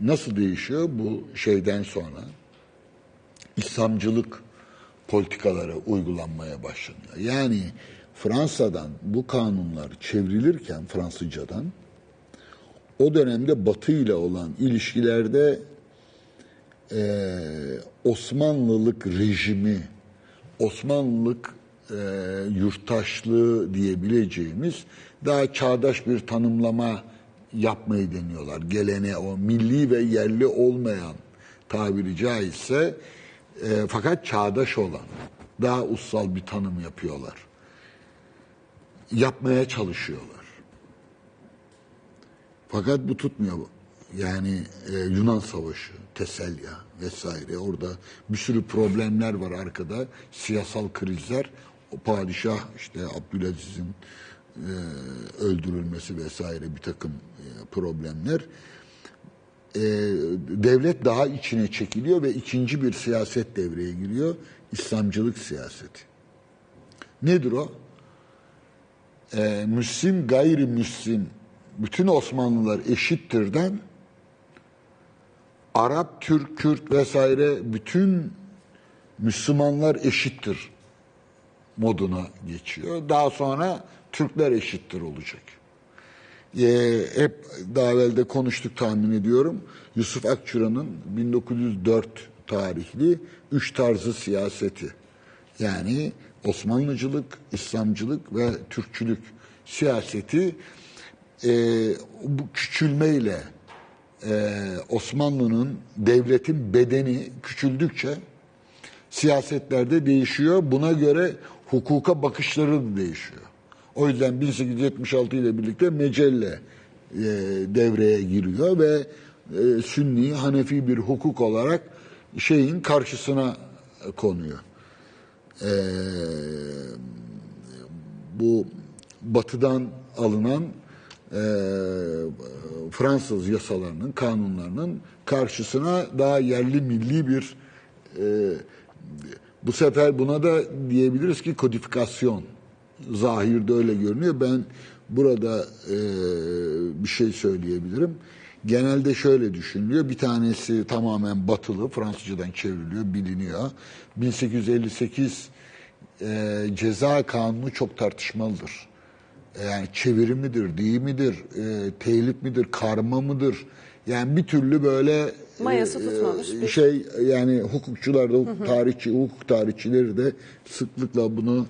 Speaker 2: Nasıl değişiyor? Bu şeyden sonra İslamcılık politikaları uygulanmaya başlanıyor. Yani Fransa'dan bu kanunlar çevrilirken Fransızcadan o dönemde Batı ile olan ilişkilerde e, Osmanlılık rejimi, Osmanlılık e, yurttaşlığı diyebileceğimiz daha çağdaş bir tanımlama yapmayı deniyorlar. Gelene o milli ve yerli olmayan tabiri caizse e, fakat çağdaş olan daha ussal bir tanım yapıyorlar. Yapmaya çalışıyorlar. Fakat bu tutmuyor. Yani e, Yunan Savaşı, Teselya vesaire orada bir sürü problemler var arkada. Siyasal krizler. O padişah işte Abdülaziz'in e, öldürülmesi vesaire bir takım e, problemler. E, devlet daha içine çekiliyor ve ikinci bir siyaset devreye giriyor. İslamcılık siyaseti. Nedir o? E, Müslim gayrimüslim bütün Osmanlılar eşittirden Arap, Türk, Kürt vesaire bütün Müslümanlar eşittir moduna geçiyor. Daha sonra Türkler eşittir olacak. Ee, hep daha evvel de konuştuk tahmin ediyorum. Yusuf Akçura'nın 1904 tarihli üç tarzı siyaseti. Yani Osmanlıcılık, İslamcılık ve Türkçülük siyaseti e, bu küçülmeyle e, Osmanlı'nın devletin bedeni küçüldükçe siyasetlerde değişiyor. Buna göre hukuka bakışları da değişiyor. O yüzden 1876 ile birlikte mecelle e, devreye giriyor ve e, Sünni, Hanefi bir hukuk olarak şeyin karşısına konuyor. E, bu batıdan alınan e, Fransız yasalarının, kanunlarının karşısına daha yerli milli bir e, bu sefer buna da diyebiliriz ki kodifikasyon. Zahirde öyle görünüyor. Ben burada e, bir şey söyleyebilirim. Genelde şöyle düşünülüyor. Bir tanesi tamamen batılı, Fransızcadan çevriliyor, biliniyor. 1858 e, ceza kanunu çok tartışmalıdır. Yani çeviri midir, değil midir, e, telif midir, karma mıdır? Yani bir türlü böyle
Speaker 1: Mayası
Speaker 2: e,
Speaker 1: tutmamış
Speaker 2: e,
Speaker 1: bir-
Speaker 2: şey yani hukukçular da hukuk tarihçi, hukuk tarihçileri de sıklıkla bunu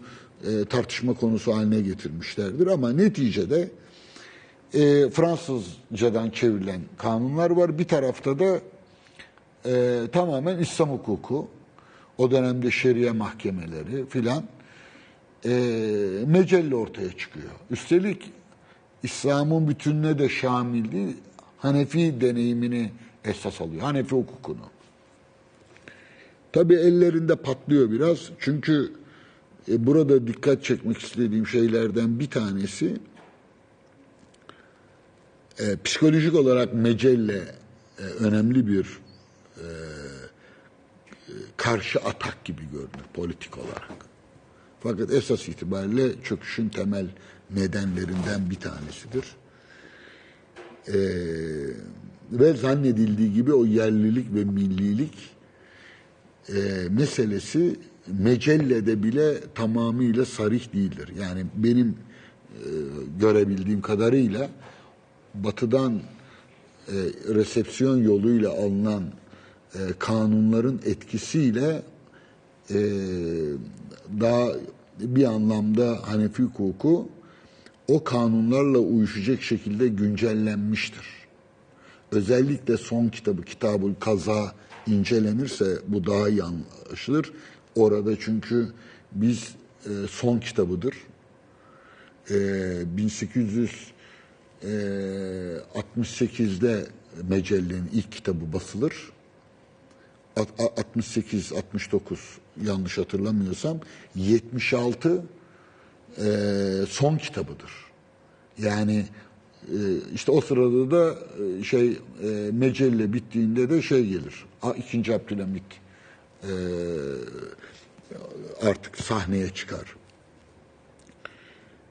Speaker 2: e, tartışma konusu haline getirmişlerdir ama neticede e, Fransızcadan çevrilen kanunlar var. Bir tarafta da e, tamamen İslam hukuku, o dönemde şeriye mahkemeleri filan e, mecelle ortaya çıkıyor. Üstelik İslam'ın bütününe de şamil değil, Hanefi deneyimini esas alıyor. Hanefi hukukunu. Tabi ellerinde patlıyor biraz. Çünkü e, burada dikkat çekmek istediğim şeylerden bir tanesi e, psikolojik olarak mecelle e, önemli bir e, karşı atak gibi görünür politik olarak. Fakat esas itibariyle çöküşün temel nedenlerinden bir tanesidir. Ee, ve zannedildiği gibi o yerlilik ve millilik e, meselesi mecellede bile tamamıyla sarih değildir. Yani benim e, görebildiğim kadarıyla batıdan e, resepsiyon yoluyla alınan e, kanunların etkisiyle daha bir anlamda Hanefi hukuku o kanunlarla uyuşacak şekilde güncellenmiştir. Özellikle son kitabı, kitabı kaza incelenirse bu daha iyi anlaşılır. Orada çünkü biz e, son kitabıdır. E, 1868'de Mecelle'nin ilk kitabı basılır. 68-69 yanlış hatırlamıyorsam 76 e, son kitabıdır. Yani e, işte o sırada da e, şey e, Mecelle bittiğinde de şey gelir. A, ikinci Abdülhamit e, artık sahneye çıkar.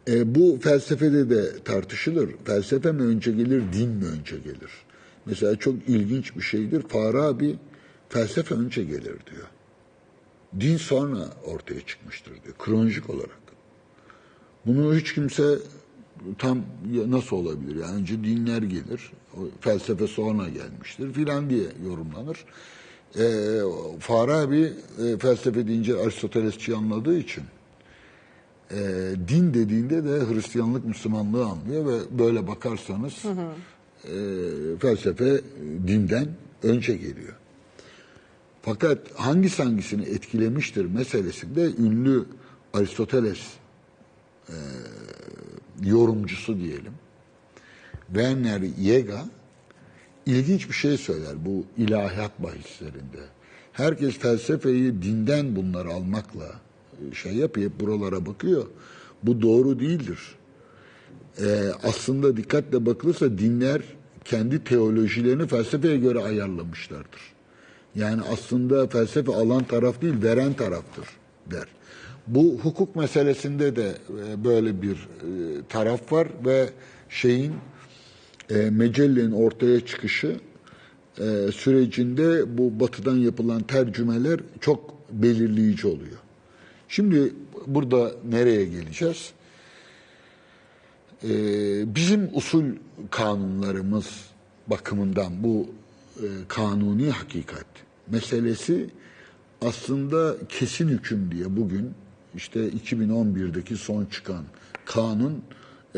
Speaker 2: E, bu felsefede de tartışılır. Felsefe mi önce gelir, din mi önce gelir? Mesela çok ilginç bir şeydir. Farabi felsefe önce gelir diyor. Din sonra ortaya çıkmıştır diyor. Kronolojik olarak. Bunu hiç kimse tam nasıl olabilir? Yani önce dinler gelir, felsefe sonra gelmiştir filan diye yorumlanır. E, Farabi e, felsefe deyince Aristotelesçi anladığı için e, din dediğinde de Hristiyanlık, Müslümanlığı anlıyor ve böyle bakarsanız e, felsefe e, dinden önce geliyor. Fakat hangisi hangisini etkilemiştir meselesinde ünlü Aristoteles e, yorumcusu diyelim. Werner Yega ilginç bir şey söyler bu ilahiyat bahislerinde. Herkes felsefeyi dinden bunları almakla e, şey yapıyor, buralara bakıyor. Bu doğru değildir. Ee, aslında dikkatle bakılırsa dinler kendi teolojilerini felsefeye göre ayarlamışlardır. Yani aslında felsefe alan taraf değil, veren taraftır der. Bu hukuk meselesinde de e, böyle bir e, taraf var ve şeyin e, mecellenin ortaya çıkışı e, sürecinde bu batıdan yapılan tercümeler çok belirleyici oluyor. Şimdi burada nereye geleceğiz? Ee, bizim usul kanunlarımız bakımından bu e, kanuni hakikat meselesi aslında kesin hüküm diye bugün işte 2011'deki son çıkan kanun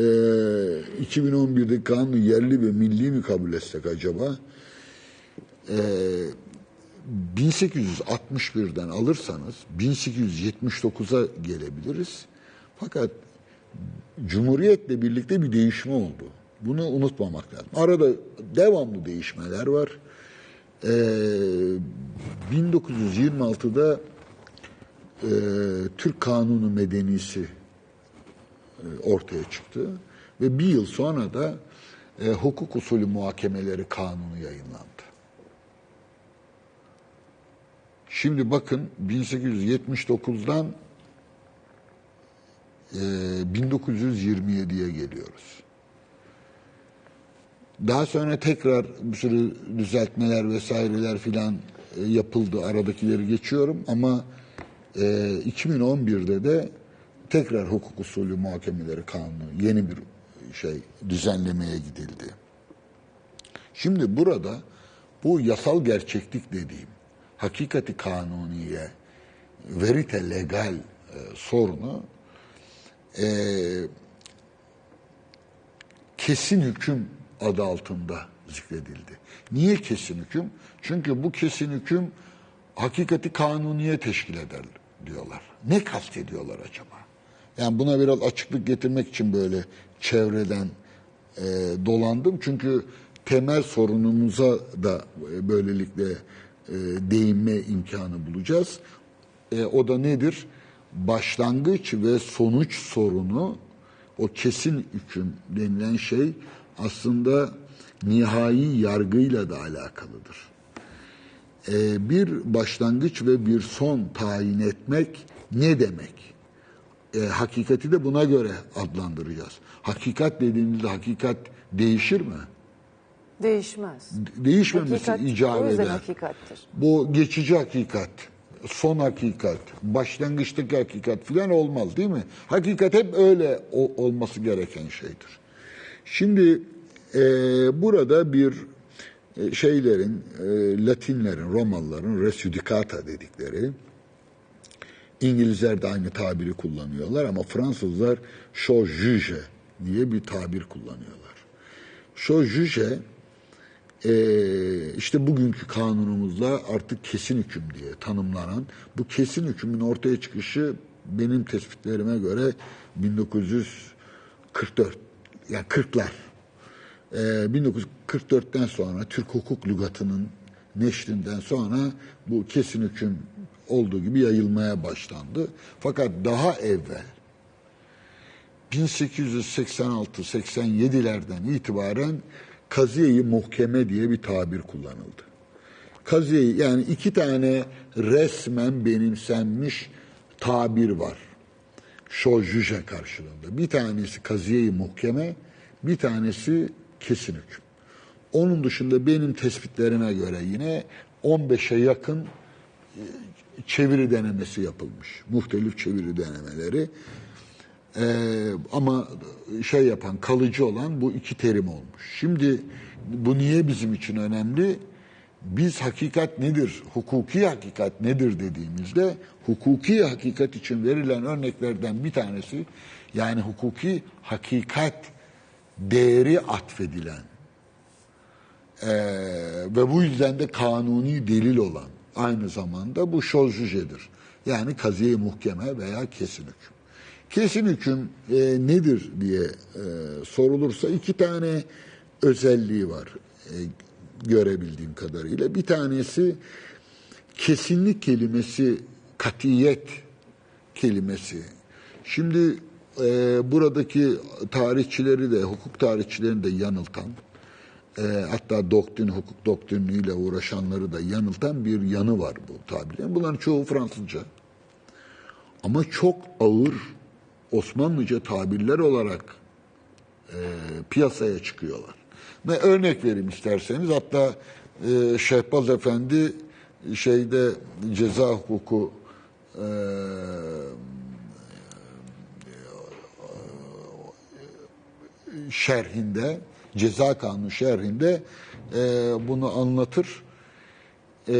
Speaker 2: e, 2011'deki kanunu yerli ve milli mi kabul etsek acaba? E, 1861'den alırsanız 1879'a gelebiliriz. Fakat Cumhuriyetle birlikte bir değişme oldu. Bunu unutmamak lazım. Arada devamlı değişmeler var. Ee, 1926'da e, Türk Kanunu Medenisi ortaya çıktı ve bir yıl sonra da e, hukuk usulü muhakemeleri kanunu yayınlandı. Şimdi bakın 1879'dan e, 1927'ye geliyoruz. Daha sonra tekrar bir sürü düzeltmeler vesaireler filan e, yapıldı. Aradakileri geçiyorum ama e, 2011'de de tekrar hukuk usulü muhakemeleri kanunu yeni bir şey düzenlemeye gidildi. Şimdi burada bu yasal gerçeklik dediğim hakikati kanuniye, verite legal e, sorunu e, kesin hüküm adı altında zikredildi. Niye kesin hüküm? Çünkü bu kesin hüküm hakikati kanuniye teşkil eder diyorlar. Ne kastediyorlar acaba? Yani buna biraz açıklık getirmek için böyle çevreden e, dolandım. Çünkü temel sorunumuza da e, böylelikle e, değinme imkanı bulacağız. E, o da nedir? Başlangıç ve sonuç sorunu, o kesin hüküm denilen şey aslında nihai yargıyla da alakalıdır. E, bir başlangıç ve bir son tayin etmek ne demek? E, hakikati de buna göre adlandıracağız. Hakikat dediğimizde hakikat değişir mi?
Speaker 1: Değişmez.
Speaker 2: Değişmemesi
Speaker 1: Hakikat,
Speaker 2: icap eder.
Speaker 1: hakikattir.
Speaker 2: Bu geçici hakikat, son hakikat, başlangıçtaki hakikat filan olmaz değil mi? Hakikat hep öyle o- olması gereken şeydir. Şimdi e, burada bir e, şeylerin, e, Latinlerin, Romalıların res judicata dedikleri, İngilizler de aynı tabiri kullanıyorlar ama Fransızlar juge diye bir tabir kullanıyorlar. Juge ee, işte bugünkü kanunumuzla artık kesin hüküm diye tanımlanan bu kesin hükümün ortaya çıkışı benim tespitlerime göre 1944 yani 40'lar. Ee, 1944'ten sonra Türk hukuk lügatının neşrinden sonra bu kesin hüküm olduğu gibi yayılmaya başlandı. Fakat daha evvel 1886-87'lerden itibaren kaziye-i muhkeme diye bir tabir kullanıldı. Kaziye yani iki tane resmen benimsenmiş tabir var. şol jüje karşılığında. Bir tanesi kaziye-i muhkeme, bir tanesi kesin hüküm. Onun dışında benim tespitlerime göre yine 15'e yakın e, çeviri denemesi yapılmış. Muhtelif çeviri denemeleri. Ee, ama şey yapan, kalıcı olan bu iki terim olmuş. Şimdi bu niye bizim için önemli? Biz hakikat nedir, hukuki hakikat nedir dediğimizde hukuki hakikat için verilen örneklerden bir tanesi yani hukuki hakikat değeri atfedilen ee, ve bu yüzden de kanuni delil olan aynı zamanda bu şozjücedir. Yani kaziye muhkeme veya kesin hüküm. Kesin hüküm e, nedir diye e, sorulursa iki tane özelliği var e, görebildiğim kadarıyla. Bir tanesi kesinlik kelimesi, katiyet kelimesi. Şimdi e, buradaki tarihçileri de, hukuk tarihçilerini de yanıltan, e, hatta doktrin, hukuk doktriniyle uğraşanları da yanıltan bir yanı var bu tabirlerin. Bunların çoğu Fransızca. Ama çok ağır Osmanlıca tabirler olarak e, piyasaya çıkıyorlar. Ve örnek vereyim isterseniz. Hatta e, Şehbaz Efendi şeyde ceza hukuku e, şerhinde, ceza kanunu şerhinde e, bunu anlatır. E,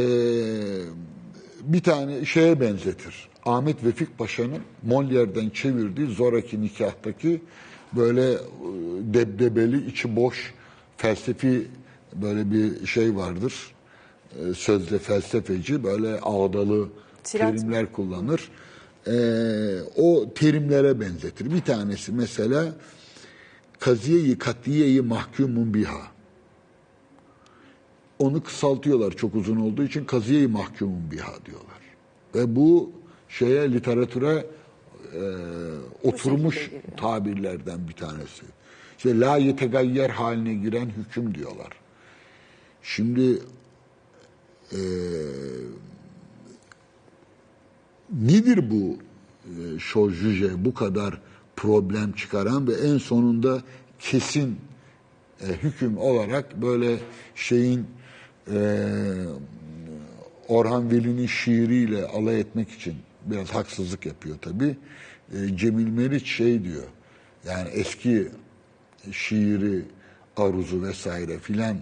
Speaker 2: bir tane şeye benzetir. Ahmet Vefik Paşa'nın Molière'den çevirdiği Zoraki Nikah'taki böyle e, debdebeli, içi boş felsefi böyle bir şey vardır. E, Sözde felsefeci böyle ağdalı
Speaker 1: Tirat.
Speaker 2: terimler kullanır. E, o terimlere benzetir. Bir tanesi mesela kaziyeyi katiyeyi mahkumun biha. Onu kısaltıyorlar çok uzun olduğu için kaziyeyi mahkumun biha diyorlar. Ve bu şeye literatüre e, oturmuş tabirlerden bir tanesi. İşte la yetegayyer haline giren hüküm diyorlar. Şimdi e, nedir bu e, şojüje bu kadar problem çıkaran ve en sonunda kesin e, hüküm olarak böyle şeyin e, Orhan Veli'nin şiiriyle alay etmek için biraz haksızlık yapıyor tabi. E, Cemil Meriç şey diyor. Yani eski şiiri, aruzu vesaire filan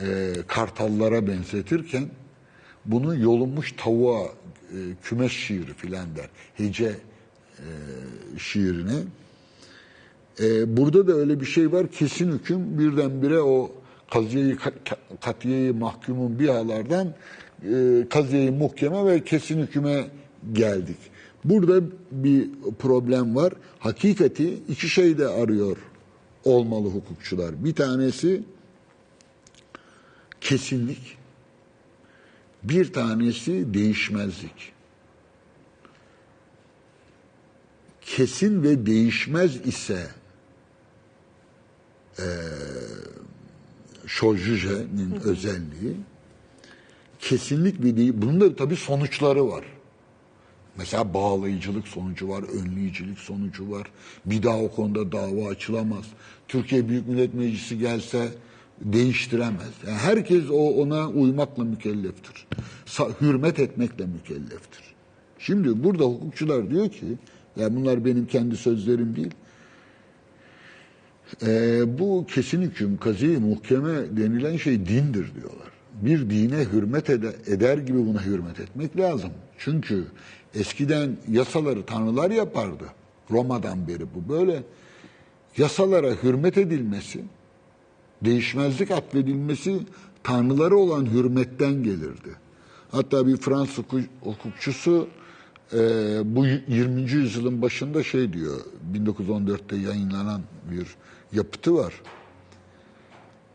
Speaker 2: e, kartallara benzetirken bunu yolunmuş tavuğa e, kümes şiiri filan der. Hece e, şiirine. E, burada da öyle bir şey var. Kesin hüküm birdenbire o kaziyeyi katiyeyi mahkumun bihalardan e, kaziyeyi muhkeme ve kesin hüküme geldik. Burada bir problem var. Hakikati iki şey de arıyor olmalı hukukçular. Bir tanesi kesinlik, bir tanesi değişmezlik. Kesin ve değişmez ise eee Şojüje'nin özelliği kesinlik bir değil. Bunun da tabii sonuçları var. Mesela bağlayıcılık sonucu var, önleyicilik sonucu var. Bir daha o konuda dava açılamaz. Türkiye Büyük Millet Meclisi gelse değiştiremez. Yani herkes o ona uymakla mükelleftir. Hürmet etmekle mükelleftir. Şimdi burada hukukçular diyor ki, yani bunlar benim kendi sözlerim değil. Ee, bu kesin hüküm, kazi, muhkeme denilen şey dindir diyorlar. Bir dine hürmet ede- eder gibi buna hürmet etmek lazım. Çünkü eskiden yasaları tanrılar yapardı. Roma'dan beri bu böyle. Yasalara hürmet edilmesi, değişmezlik atfedilmesi tanrılara olan hürmetten gelirdi. Hatta bir Fransız huku- hukukçusu e, bu 20. yüzyılın başında şey diyor, 1914'te yayınlanan bir yapıtı var.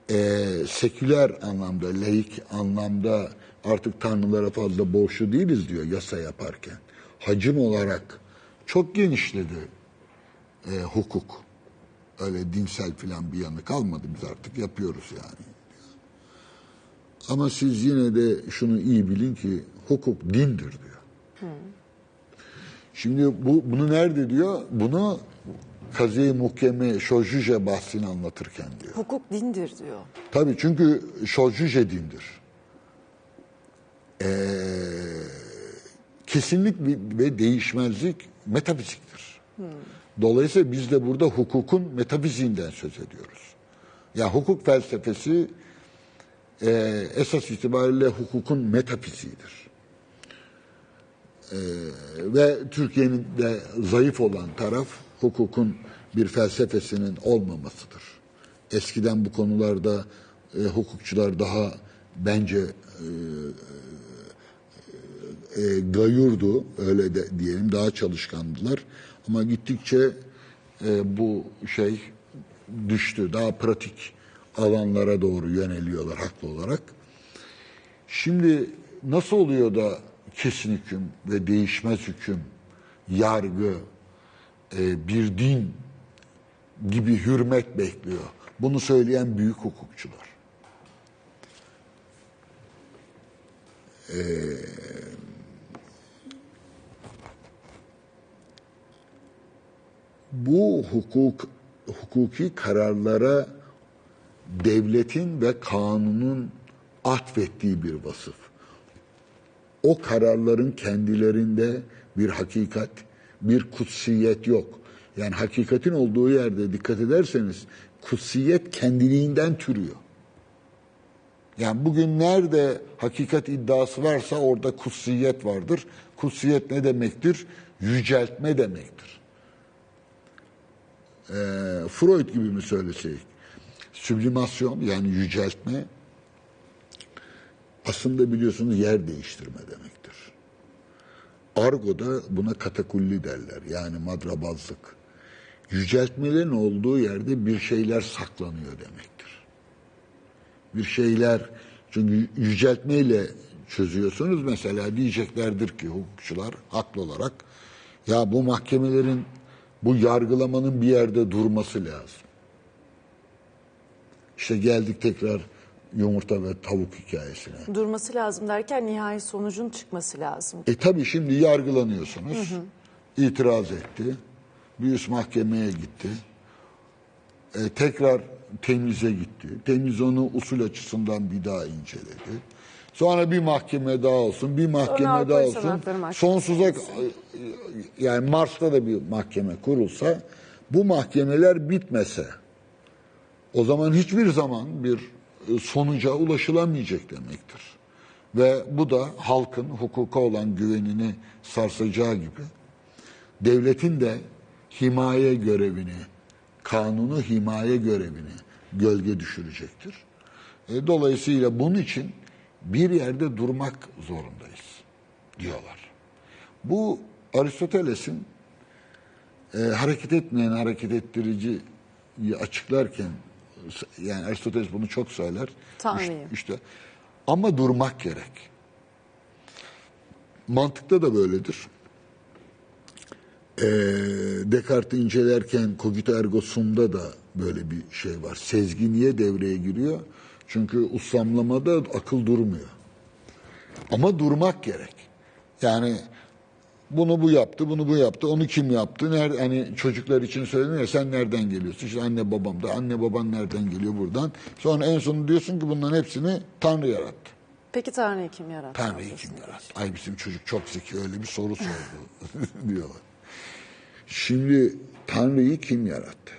Speaker 2: E, seküler anlamda, laik anlamda artık tanrılara fazla borçlu değiliz diyor yasa yaparken. Hacim olarak çok genişledi e, hukuk. Öyle dinsel filan bir yanı kalmadı biz artık yapıyoruz yani. Ama siz yine de şunu iyi bilin ki hukuk dindir diyor. Şimdi bu bunu nerede diyor? Bunu Kazi Muhkeme Şojuje bahsini anlatırken diyor.
Speaker 1: Hukuk dindir diyor.
Speaker 2: Tabii çünkü Şojuje dindir. Ee, kesinlik ve değişmezlik metafiziktir. Dolayısıyla biz de burada hukukun metafiziğinden söz ediyoruz. Ya hukuk felsefesi e, esas itibariyle hukukun metafiziğidir. E, ve Türkiye'nin de zayıf olan taraf hukukun bir felsefesinin olmamasıdır. Eskiden bu konularda e, hukukçular daha bence e, e, gayurdu öyle de diyelim daha çalışkandılar ama gittikçe e, bu şey düştü daha pratik alanlara doğru yöneliyorlar haklı olarak. Şimdi nasıl oluyor da kesin hüküm ve değişmez hüküm, yargı, e, bir din gibi hürmet bekliyor. Bunu söyleyen büyük hukukçular. bu hukuk hukuki kararlara devletin ve kanunun atfettiği bir vasıf. O kararların kendilerinde bir hakikat, bir kutsiyet yok. Yani hakikatin olduğu yerde dikkat ederseniz kutsiyet kendiliğinden türüyor. Yani bugün nerede hakikat iddiası varsa orada kutsiyet vardır. Kutsiyet ne demektir? Yüceltme demektir. Ee, Freud gibi mi söylesek? Süblimasyon yani yüceltme aslında biliyorsunuz yer değiştirme demektir. Argo'da buna katakulli derler yani madrabazlık. Yüceltmelerin olduğu yerde bir şeyler saklanıyor demektir. Bir şeyler çünkü yüceltmeyle çözüyorsunuz mesela diyeceklerdir ki hukukçular haklı olarak ya bu mahkemelerin bu yargılamanın bir yerde durması lazım. İşte geldik tekrar yumurta ve tavuk hikayesine.
Speaker 1: Durması lazım derken nihai sonucun çıkması lazım.
Speaker 2: E tabi şimdi yargılanıyorsunuz. İtiraz etti. Bir üst mahkemeye gitti. E, tekrar temize gitti. Temiz onu usul açısından bir daha inceledi. Sonra bir mahkeme daha olsun, bir mahkeme
Speaker 1: Avrupa
Speaker 2: daha olsun. Sonsuza yani Mars'ta da bir mahkeme kurulsa bu mahkemeler bitmese o zaman hiçbir zaman bir sonuca ulaşılamayacak demektir. Ve bu da halkın hukuka olan güvenini sarsacağı gibi devletin de himaye görevini, kanunu himaye görevini gölge düşürecektir. E, dolayısıyla bunun için bir yerde durmak zorundayız diyorlar. Bu Aristoteles'in e, hareket etmeyen hareket ettiriciyi açıklarken yani Aristoteles bunu çok söyler.
Speaker 1: Tanrı'yı.
Speaker 2: İşte, işte ama durmak gerek. Mantıkta da böyledir. Ee, Descartes'i incelerken cogito ergo sum'da da böyle bir şey var. Sezgi niye devreye giriyor? Çünkü uslamlamada akıl durmuyor. Ama durmak gerek. Yani bunu bu yaptı, bunu bu yaptı, onu kim yaptı? Nerede, hani çocuklar için söyleniyor ya sen nereden geliyorsun? İşte anne babam da, anne baban nereden geliyor buradan? Sonra en sonunda diyorsun ki bunların hepsini Tanrı yarattı.
Speaker 1: Peki Tanrı'yı kim yarattı?
Speaker 2: Tanrı'yı kim yarattı? Ay bizim çocuk çok zeki öyle bir soru sordu diyorlar. Şimdi Tanrı'yı kim yarattı?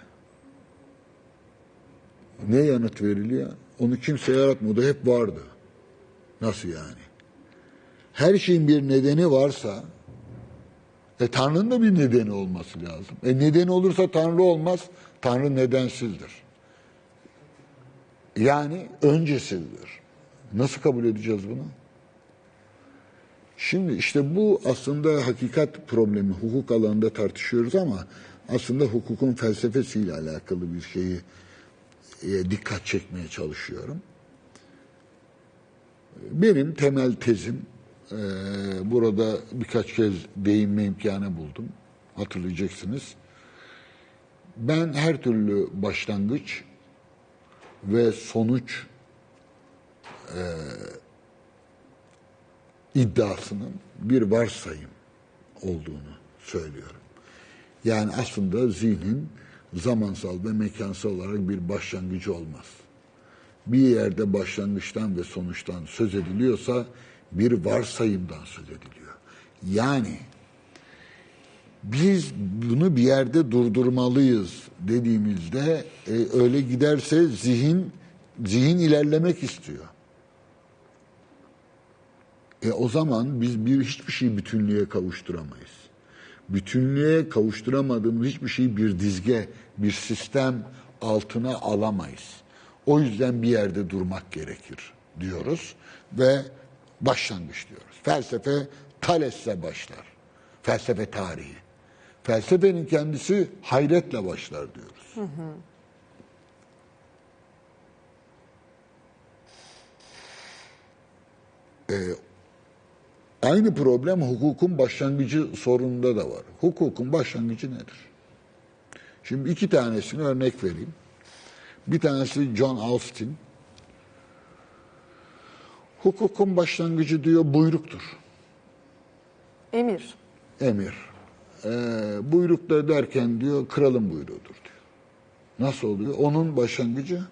Speaker 2: Ne yanıt veriliyor? Onu kimse yaratmadı, hep vardı. Nasıl yani? Her şeyin bir nedeni varsa, e Tanrı'nın da bir nedeni olması lazım. E nedeni olursa Tanrı olmaz, Tanrı nedensizdir. Yani öncesizdir. Nasıl kabul edeceğiz bunu? Şimdi işte bu aslında hakikat problemi. Hukuk alanında tartışıyoruz ama aslında hukukun felsefesiyle alakalı bir şeyi e, dikkat çekmeye çalışıyorum. Benim temel tezim e, burada birkaç kez değinme imkanı buldum. Hatırlayacaksınız. Ben her türlü başlangıç ve sonuç iddiasının bir varsayım olduğunu söylüyorum. Yani aslında zihnin zamansal ve mekansal olarak bir başlangıcı olmaz. Bir yerde başlangıçtan ve sonuçtan söz ediliyorsa bir varsayımdan söz ediliyor. Yani biz bunu bir yerde durdurmalıyız dediğimizde e, öyle giderse zihin zihin ilerlemek istiyor. E o zaman biz bir hiçbir şeyi bütünlüğe kavuşturamayız. Bütünlüğe kavuşturamadığımız hiçbir şeyi bir dizge, bir sistem altına alamayız. O yüzden bir yerde durmak gerekir diyoruz ve başlangıç diyoruz. Felsefe Thales'le başlar. Felsefe tarihi. Felsefenin kendisi hayretle başlar diyoruz. Aynı problem hukukun başlangıcı sorununda da var. Hukukun başlangıcı nedir? Şimdi iki tanesini örnek vereyim. Bir tanesi John Austin. Hukukun başlangıcı diyor buyruktur.
Speaker 1: Emir.
Speaker 2: Emir. Ee, buyruk da derken diyor kralın buyruğudur diyor. Nasıl oluyor? Onun başlangıcı?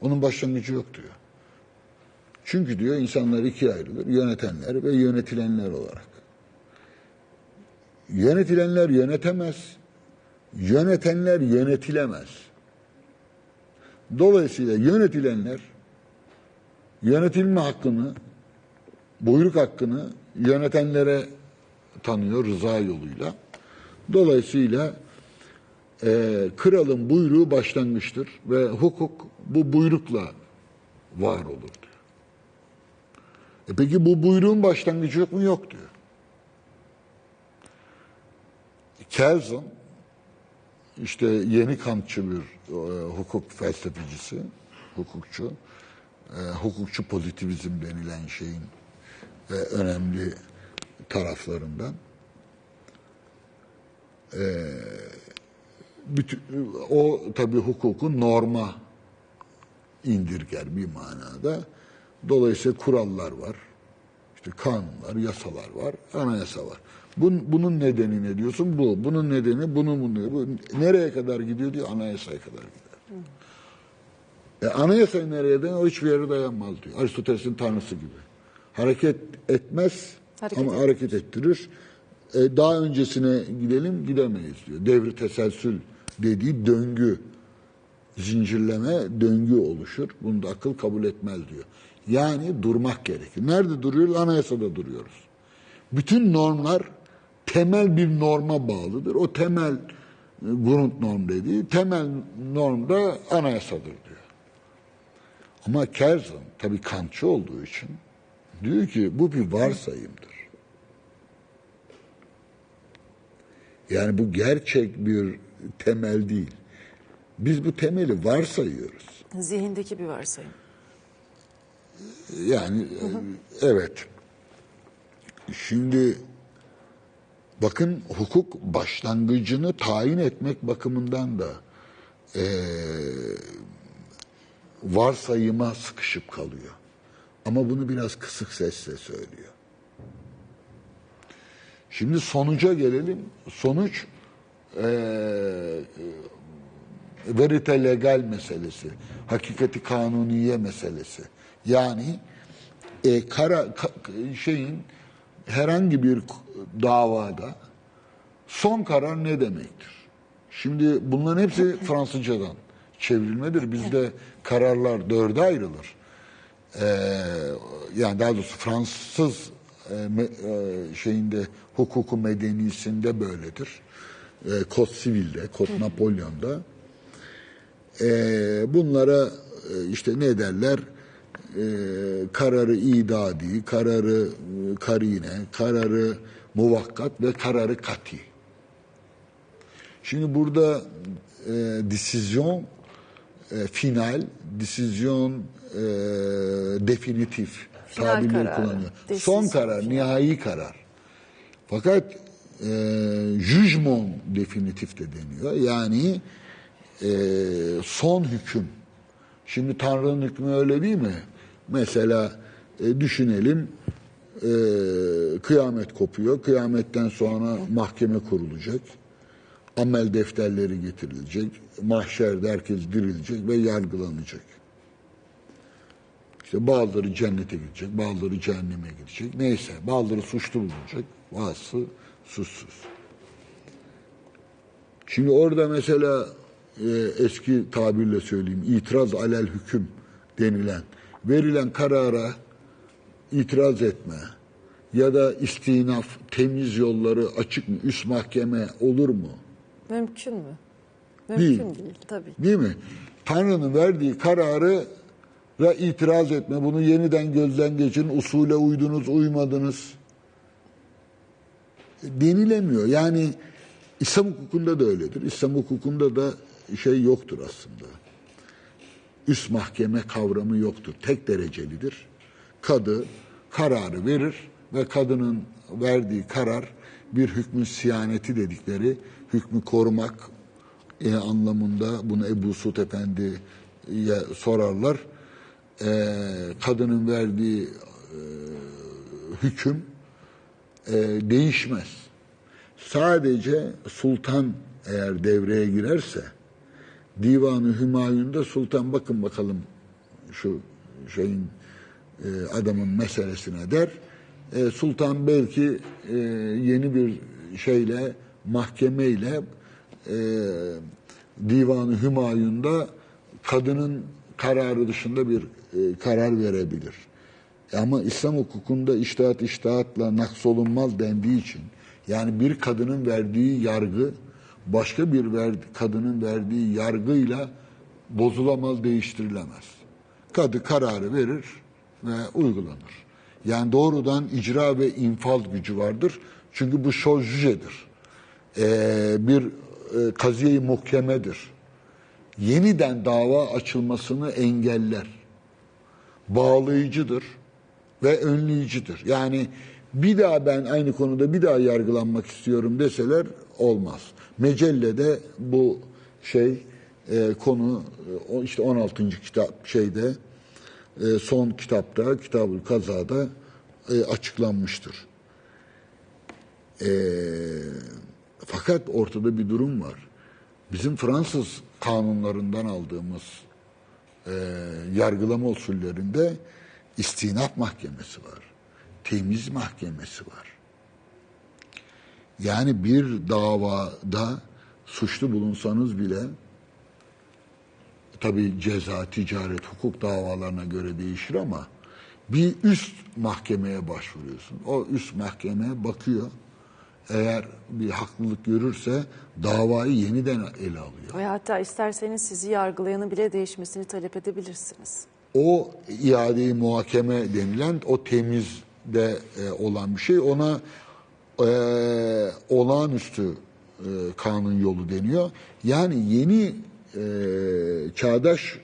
Speaker 2: Onun başlangıcı yok diyor. Çünkü diyor insanlar ikiye ayrılır. Yönetenler ve yönetilenler olarak. Yönetilenler yönetemez. Yönetenler yönetilemez. Dolayısıyla yönetilenler yönetilme hakkını, buyruk hakkını yönetenlere tanıyor rıza yoluyla. Dolayısıyla e, kralın buyruğu başlangıçtır ve hukuk bu buyrukla var olur diyor. E peki bu buyruğun başlangıcı yok mu? Yok diyor. Kelsen işte yeni Kantçı bir e, hukuk felsefecisi, hukukçu, e, hukukçu pozitivizm denilen şeyin e, önemli taraflarından. E, bütün, o tabii hukuku norma indirger bir manada. Dolayısıyla kurallar var. İşte kanunlar, yasalar var, anayasa var. Bun, bunun nedeni ne diyorsun? Bu. Bunun nedeni bunu bunu. Bu. Nereye kadar gidiyor diyor? Anayasaya kadar gider. E, anayasa nereye dayanır? O hiçbir yere dayanmaz diyor. Aristoteles'in tanrısı gibi. Hareket etmez
Speaker 1: Hareket
Speaker 2: ama
Speaker 1: etmez.
Speaker 2: hareket ettirir. E, daha öncesine gidelim gidemeyiz diyor. Devri teselsül dediği döngü zincirleme döngü oluşur. Bunu da akıl kabul etmez diyor. Yani durmak gerekir. Nerede duruyoruz? Anayasada duruyoruz. Bütün normlar temel bir norma bağlıdır. O temel e, Grundnorm dediği temel norm da anayasadır diyor. Ama Kelsen tabii Kantçı olduğu için diyor ki bu bir varsayımdır. Yani bu gerçek bir temel değil. Biz bu temeli varsayıyoruz.
Speaker 1: Zihindeki bir varsayım.
Speaker 2: Yani evet. Şimdi bakın hukuk başlangıcını tayin etmek bakımından da e, varsayıma sıkışıp kalıyor. Ama bunu biraz kısık sesle söylüyor. Şimdi sonuca gelelim. Sonuç e, verite legal meselesi, hakikati kanuniye meselesi. Yani e, kara ka- şeyin herhangi bir davada son karar ne demektir? Şimdi bunların hepsi Fransızcadan çevrilmedir. Bizde kararlar dörde ayrılır. Ee, yani daha doğrusu Fransız e, me- e, şeyinde hukuku medenisinde böyledir. E, Kod Sivil'de, Kod Napolyon'da. E, bunlara e, işte ne derler? E, kararı idadi, kararı e, karine, kararı muvakkat ve kararı kati. Şimdi burada e, desisyon e, final, desisyon e, definitif
Speaker 1: Final
Speaker 2: tabirleri
Speaker 1: kararı,
Speaker 2: kullanıyor. Son karar,
Speaker 1: final.
Speaker 2: nihai karar. Fakat e, jujmon definitif de deniyor. Yani e, son hüküm. Şimdi Tanrı'nın hükmü öyle değil mi? Mesela e, düşünelim e, kıyamet kopuyor. Kıyametten sonra mahkeme kurulacak. Amel defterleri getirilecek. Mahşerde herkes dirilecek ve yargılanacak. İşte bazıları cennete gidecek, bazıları cehenneme gidecek. Neyse, bazıları suçlu bulunacak, bazısı suçsuz. Şimdi orada mesela e, eski tabirle söyleyeyim, itiraz alel hüküm denilen, verilen karara itiraz etme ya da istinaf, temiz yolları açık mı, üst mahkeme olur mu?
Speaker 1: Mümkün mü?
Speaker 2: Değil.
Speaker 1: Mümkün değil, tabii.
Speaker 2: Değil mi? Tanrı'nın verdiği kararı ve itiraz etme. Bunu yeniden gözden geçirin. Usule uydunuz, uymadınız. Denilemiyor. Yani İslam hukukunda da öyledir. İslam hukukunda da şey yoktur aslında. Üst mahkeme kavramı yoktur. Tek derecelidir. Kadı kararı verir ve kadının verdiği karar bir hükmün siyaneti dedikleri hükmü korumak e, anlamında bunu Ebu Suud Efendi'ye sorarlar. E, kadının verdiği e, hüküm e, değişmez. Sadece sultan eğer devreye girerse Divanı Hümayun'da sultan bakın bakalım şu şeyin e, adamın meselesine der. E, sultan belki e, yeni bir şeyle mahkemeyle e, Divanı Hümayun'da kadının kararı dışında bir e, karar verebilir. Ama İslam hukukunda iştihat iştihatla naksolunmaz dendiği için yani bir kadının verdiği yargı başka bir ver, kadının verdiği yargıyla bozulamaz, değiştirilemez. Kadı kararı verir ve uygulanır. Yani doğrudan icra ve infaz gücü vardır. Çünkü bu sözcücedir. Ee, bir e, kaziye-i muhkemedir. Yeniden dava açılmasını engeller. Bağlayıcıdır ve önleyicidir. Yani bir daha ben aynı konuda bir daha yargılanmak istiyorum deseler olmaz. Mecellede bu şey e, konu e, işte 16. kitap şeyde e, son kitapta Kitabul Kaza'da e, açıklanmıştır. E, fakat ortada bir durum var. Bizim Fransız kanunlarından aldığımız e, yargılama usullerinde istinaf mahkemesi var. Temiz mahkemesi var. Yani bir davada suçlu bulunsanız bile tabi ceza, ticaret, hukuk davalarına göre değişir ama bir üst mahkemeye başvuruyorsun. O üst mahkeme bakıyor. Eğer bir haklılık görürse davayı yeniden ele alıyor.
Speaker 1: Ve hatta isterseniz sizi yargılayanın bile değişmesini talep edebilirsiniz.
Speaker 2: O iadeyi muhakeme denilen o temizde e, olan bir şey ona e, olağanüstü e, kanun yolu deniyor. Yani yeni e, çağdaş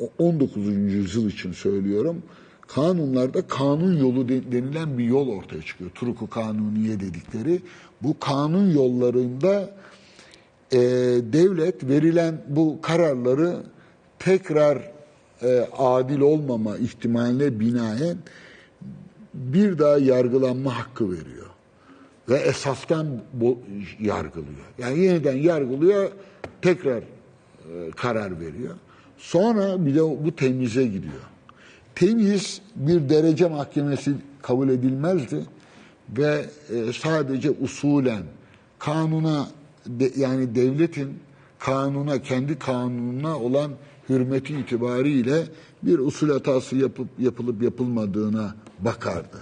Speaker 2: o 19. yüzyıl için söylüyorum. Kanunlarda kanun yolu de- denilen bir yol ortaya çıkıyor. Turuku kanuniye dedikleri. Bu kanun yollarında e, devlet verilen bu kararları tekrar e, adil olmama ihtimaline binaen bir daha yargılanma hakkı veriyor. Ve esastan yargılıyor. Yani yeniden yargılıyor, tekrar e, karar veriyor. Sonra bir de bu temize gidiyor. Temiz bir derece mahkemesi kabul edilmezdi ve e, sadece usulen kanuna yani devletin kanuna kendi kanununa olan hürmeti itibariyle bir usul hatası yapıp yapılıp yapılmadığına bakardı.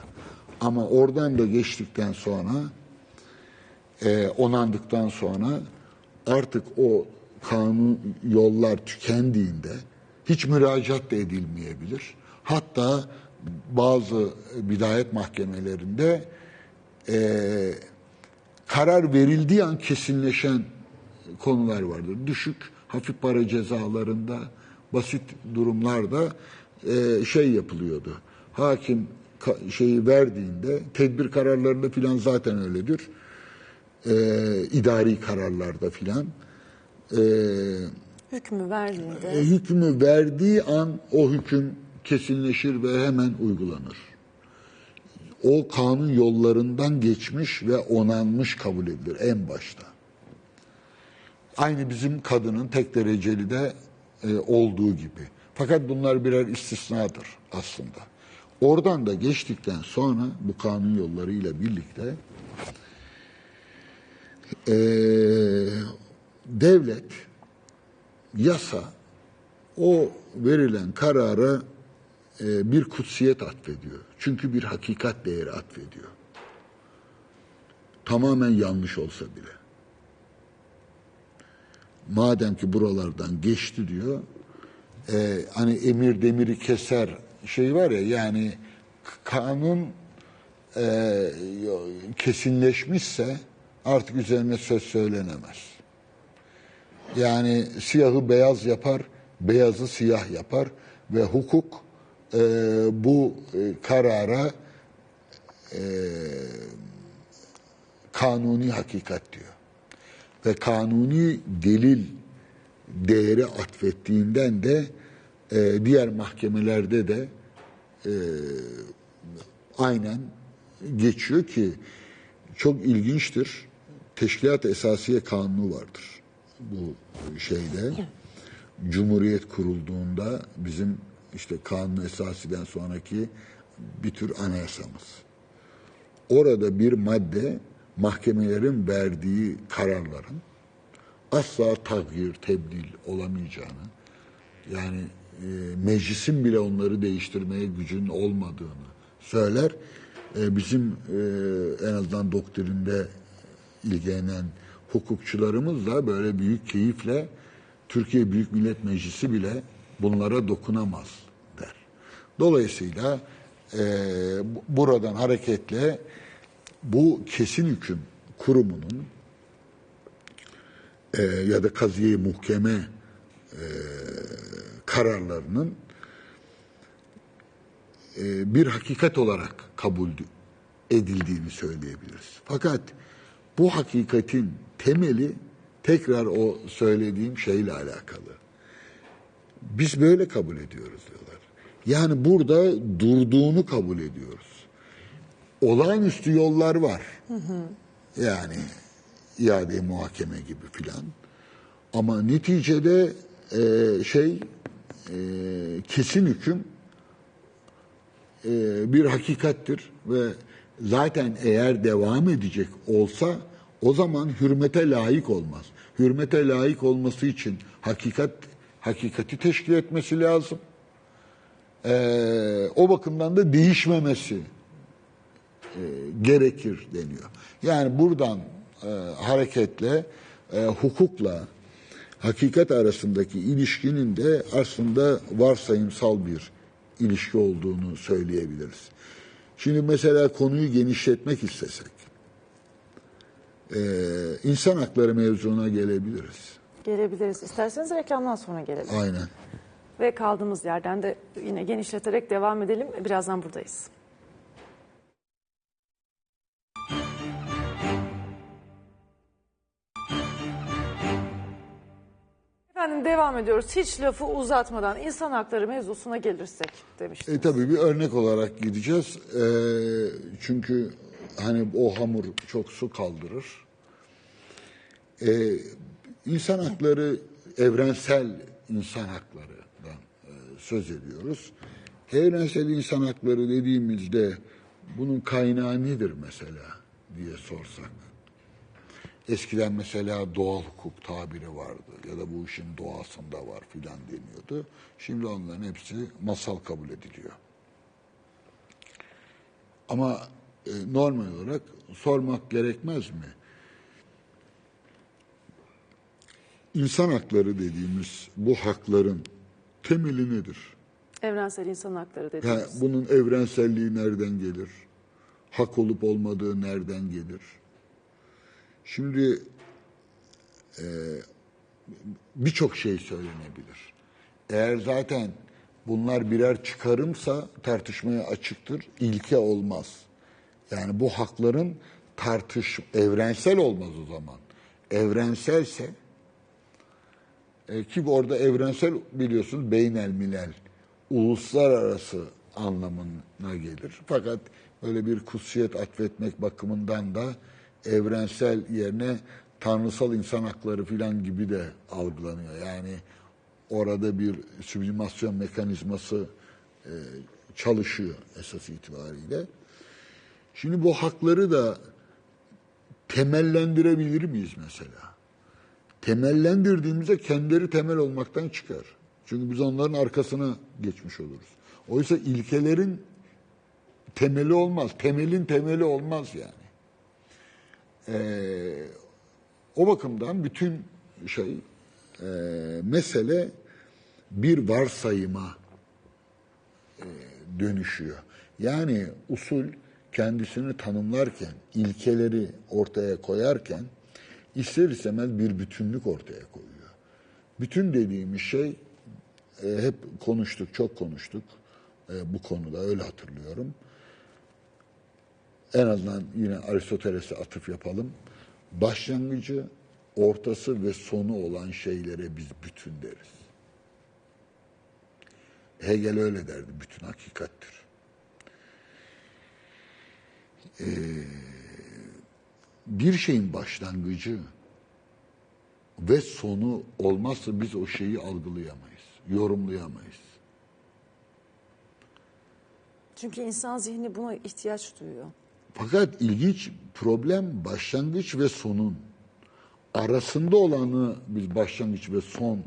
Speaker 2: Ama oradan da geçtikten sonra e, onandıktan sonra artık o kanun yollar tükendiğinde hiç müracaat da edilmeyebilir. Hatta bazı bidayet mahkemelerinde e, karar verildiği an kesinleşen konular vardır. Düşük, hafif para cezalarında, basit durumlarda e, şey yapılıyordu. Hakim şeyi verdiğinde, tedbir kararlarında filan zaten öyledir. E, idari kararlarda filan. E,
Speaker 1: Hükmü verdiğinde
Speaker 2: e, hükmü verdiği an o hüküm kesinleşir ve hemen uygulanır. o kanun yollarından geçmiş ve onanmış kabul edilir en başta. Aynı bizim kadının tek dereceli de e, olduğu gibi. Fakat bunlar birer istisnadır aslında. Oradan da geçtikten sonra bu kanun yollarıyla birlikte e, devlet, yasa o verilen karara bir kutsiyet atfediyor. Çünkü bir hakikat değeri atfediyor. Tamamen yanlış olsa bile. Madem ki buralardan geçti diyor, e, hani emir demiri keser şey var ya yani kanun e, kesinleşmişse artık üzerine söz söylenemez. Yani siyahı beyaz yapar, beyazı siyah yapar ve hukuk e, bu e, karara e, kanuni hakikat diyor. Ve kanuni delil değeri atfettiğinden de e, diğer mahkemelerde de e, aynen geçiyor ki çok ilginçtir. Teşkilat Esasiye Kanunu vardır bu şeyde. Cumhuriyet kurulduğunda bizim işte kanun esasiden sonraki bir tür anayasamız. Orada bir madde mahkemelerin verdiği kararların asla tagir, tebdil olamayacağını, yani e, meclisin bile onları değiştirmeye gücün olmadığını söyler. E, bizim e, en azından doktrinde ilgilenen hukukçularımız da böyle büyük keyifle Türkiye Büyük Millet Meclisi bile bunlara dokunamaz der. Dolayısıyla e, bu- buradan hareketle bu kesin hüküm kurumunun e, ya da kaziye muhkeme e, kararlarının e, bir hakikat olarak kabul edildiğini söyleyebiliriz. Fakat bu hakikatin temeli tekrar o söylediğim şeyle alakalı. Biz böyle kabul ediyoruz diyorlar. Yani burada durduğunu kabul ediyoruz. Olağanüstü yollar var. Yani iade muhakeme gibi filan. Ama neticede e, şey e, kesin hüküm e, bir hakikattir ve zaten eğer devam edecek olsa o zaman hürmete layık olmaz. Hürmete layık olması için hakikat hakikati teşkil etmesi lazım. E, o bakımdan da değişmemesi e, gerekir deniyor. Yani buradan e, hareketle e, hukukla hakikat arasındaki ilişkinin de aslında varsayımsal bir ilişki olduğunu söyleyebiliriz. Şimdi mesela konuyu genişletmek istesek, e, insan hakları mevzuna gelebiliriz.
Speaker 1: Gelebiliriz. İsterseniz reklamdan sonra gelelim.
Speaker 2: Aynen.
Speaker 1: Ve kaldığımız yerden de yine genişleterek devam edelim. Birazdan buradayız. Efendim devam ediyoruz. Hiç lafı uzatmadan insan hakları mevzusuna gelirsek demiştim.
Speaker 2: E tabii bir örnek olarak gideceğiz. E, çünkü hani o hamur çok su kaldırır. E, insan hakları evrensel insan haklarından e, söz ediyoruz. Evrensel insan hakları dediğimizde bunun kaynağı nedir mesela diye sorsak. Eskiden mesela doğal hukuk tabiri vardı ya da bu işin doğasında var filan deniyordu. Şimdi onların hepsi masal kabul ediliyor. Ama e, normal olarak sormak gerekmez mi? İnsan hakları dediğimiz bu hakların temeli nedir?
Speaker 1: Evrensel insan hakları dediğimiz.
Speaker 2: bunun evrenselliği nereden gelir? Hak olup olmadığı nereden gelir? Şimdi e, birçok şey söylenebilir. Eğer zaten bunlar birer çıkarımsa tartışmaya açıktır, ilke olmaz. Yani bu hakların tartış evrensel olmaz o zaman. Evrenselse e, ki orada evrensel biliyorsunuz beynel milel uluslararası anlamına gelir. Fakat öyle bir kutsiyet atfetmek bakımından da evrensel yerine tanrısal insan hakları filan gibi de algılanıyor. Yani orada bir süblimasyon mekanizması e, çalışıyor esas itibariyle. Şimdi bu hakları da temellendirebilir miyiz mesela? Temellendirdiğimizde kendileri temel olmaktan çıkar. Çünkü biz onların arkasına geçmiş oluruz. Oysa ilkelerin temeli olmaz. Temelin temeli olmaz yani. Ee, o bakımdan bütün şey e, mesele bir varsayıma e, dönüşüyor. Yani usul kendisini tanımlarken, ilkeleri ortaya koyarken ister istemez bir bütünlük ortaya koyuyor. Bütün dediğimiz şey e, hep konuştuk, çok konuştuk e, bu konuda öyle hatırlıyorum. En azından yine Aristoteles'e atıf yapalım. Başlangıcı, ortası ve sonu olan şeylere biz bütün deriz. Hegel öyle derdi, bütün hakikattir. Ee, bir şeyin başlangıcı ve sonu olmazsa biz o şeyi algılayamayız, yorumlayamayız.
Speaker 1: Çünkü insan zihni buna ihtiyaç duyuyor.
Speaker 2: Fakat ilginç problem başlangıç ve sonun arasında olanı biz başlangıç ve son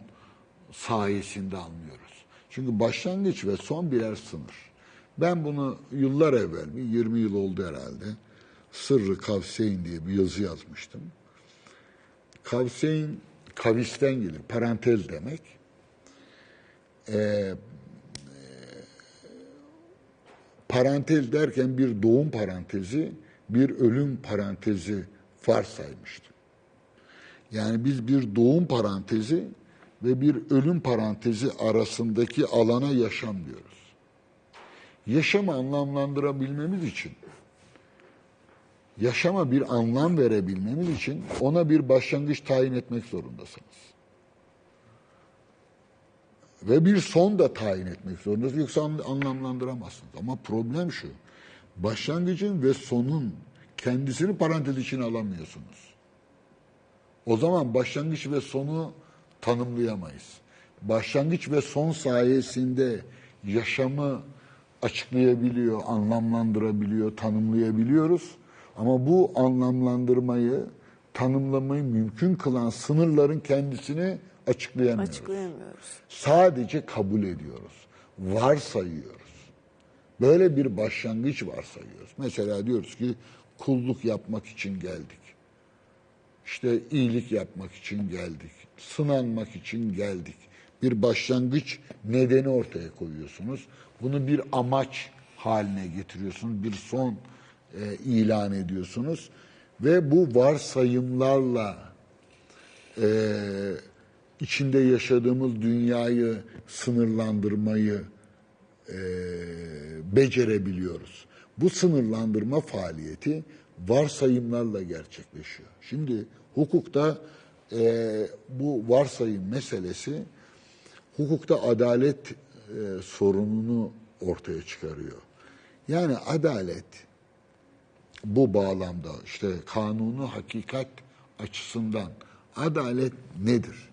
Speaker 2: sayesinde anlıyoruz. Çünkü başlangıç ve son birer sınır. Ben bunu yıllar evvel, bir 20 yıl oldu herhalde, Sırrı Kavseyn diye bir yazı yazmıştım. Kavseyn, kavisten gelir, parantez demek. Ee, parantez derken bir doğum parantezi, bir ölüm parantezi varsaymıştı. Yani biz bir doğum parantezi ve bir ölüm parantezi arasındaki alana yaşam diyoruz. Yaşamı anlamlandırabilmemiz için, yaşama bir anlam verebilmemiz için ona bir başlangıç tayin etmek zorundasınız. Ve bir son da tayin etmek zorundasınız. Yoksa anlamlandıramazsınız. Ama problem şu. Başlangıcın ve sonun kendisini parantez içine alamıyorsunuz. O zaman başlangıç ve sonu tanımlayamayız. Başlangıç ve son sayesinde yaşamı açıklayabiliyor, anlamlandırabiliyor, tanımlayabiliyoruz. Ama bu anlamlandırmayı, tanımlamayı mümkün kılan sınırların kendisini açıklayamıyoruz.
Speaker 1: Açıklayamıyoruz.
Speaker 2: Sadece kabul ediyoruz. Varsayıyoruz. Böyle bir başlangıç varsayıyoruz. Mesela diyoruz ki kulluk yapmak için geldik. İşte iyilik yapmak için geldik. Sınanmak için geldik. Bir başlangıç nedeni ortaya koyuyorsunuz. Bunu bir amaç haline getiriyorsunuz. Bir son e, ilan ediyorsunuz. Ve bu varsayımlarla e, içinde yaşadığımız dünyayı sınırlandırmayı e, becerebiliyoruz. Bu sınırlandırma faaliyeti varsayımlarla gerçekleşiyor. Şimdi hukukta e, bu varsayım meselesi hukukta adalet e, sorununu ortaya çıkarıyor. Yani adalet bu bağlamda işte kanunu hakikat açısından adalet nedir?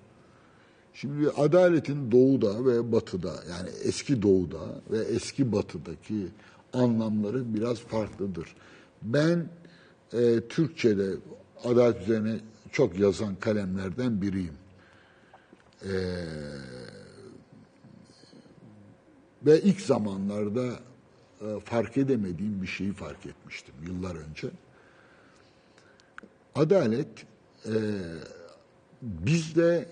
Speaker 2: Şimdi adaletin doğuda ve batıda yani eski doğuda ve eski batıdaki anlamları biraz farklıdır. Ben e, Türkçe'de adalet üzerine çok yazan kalemlerden biriyim. E, ve ilk zamanlarda e, fark edemediğim bir şeyi fark etmiştim yıllar önce. Adalet e, bizde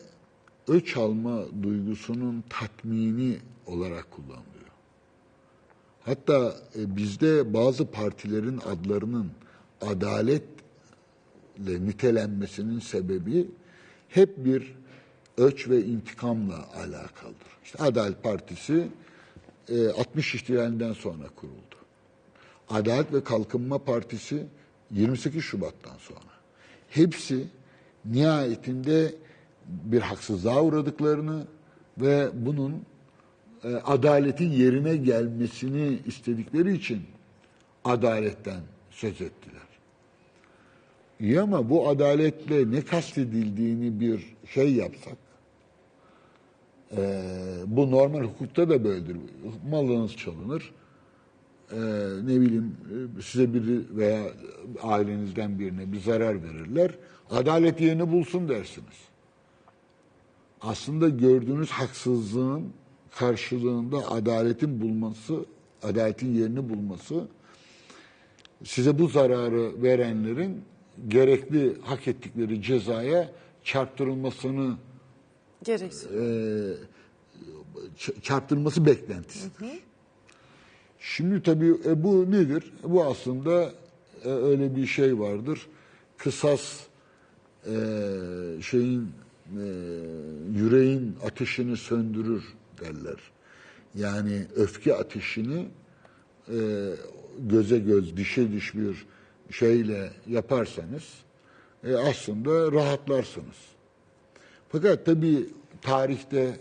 Speaker 2: öç alma duygusunun tatmini olarak kullanılıyor. Hatta e, bizde bazı partilerin adlarının adaletle nitelenmesinin sebebi hep bir öç ve intikamla alakalıdır. İşte Adalet Partisi e, 60 ihtilalinden sonra kuruldu. Adalet ve Kalkınma Partisi 28 Şubat'tan sonra. Hepsi nihayetinde bir haksızlığa uğradıklarını ve bunun e, adaletin yerine gelmesini istedikleri için adaletten söz ettiler. İyi ama bu adaletle ne kastedildiğini bir şey yapsak, e, bu normal hukukta da böyledir. Malınız çalınır, e, ne bileyim e, size biri veya ailenizden birine bir zarar verirler. Adalet yerini bulsun dersiniz. Aslında gördüğünüz haksızlığın karşılığında adaletin bulması, adaletin yerini bulması size bu zararı verenlerin gerekli hak ettikleri cezaya çarptırılmasını
Speaker 1: Gereksiz.
Speaker 2: ç- çarptırılması beklentisidir. Şimdi tabii e, bu nedir? Bu aslında e, öyle bir şey vardır. Kısas e, şeyin e, yüreğin ateşini söndürür derler. Yani öfke ateşini e, göze göz, dişe diş bir şeyle yaparsanız e, aslında rahatlarsınız. Fakat tabii tarihte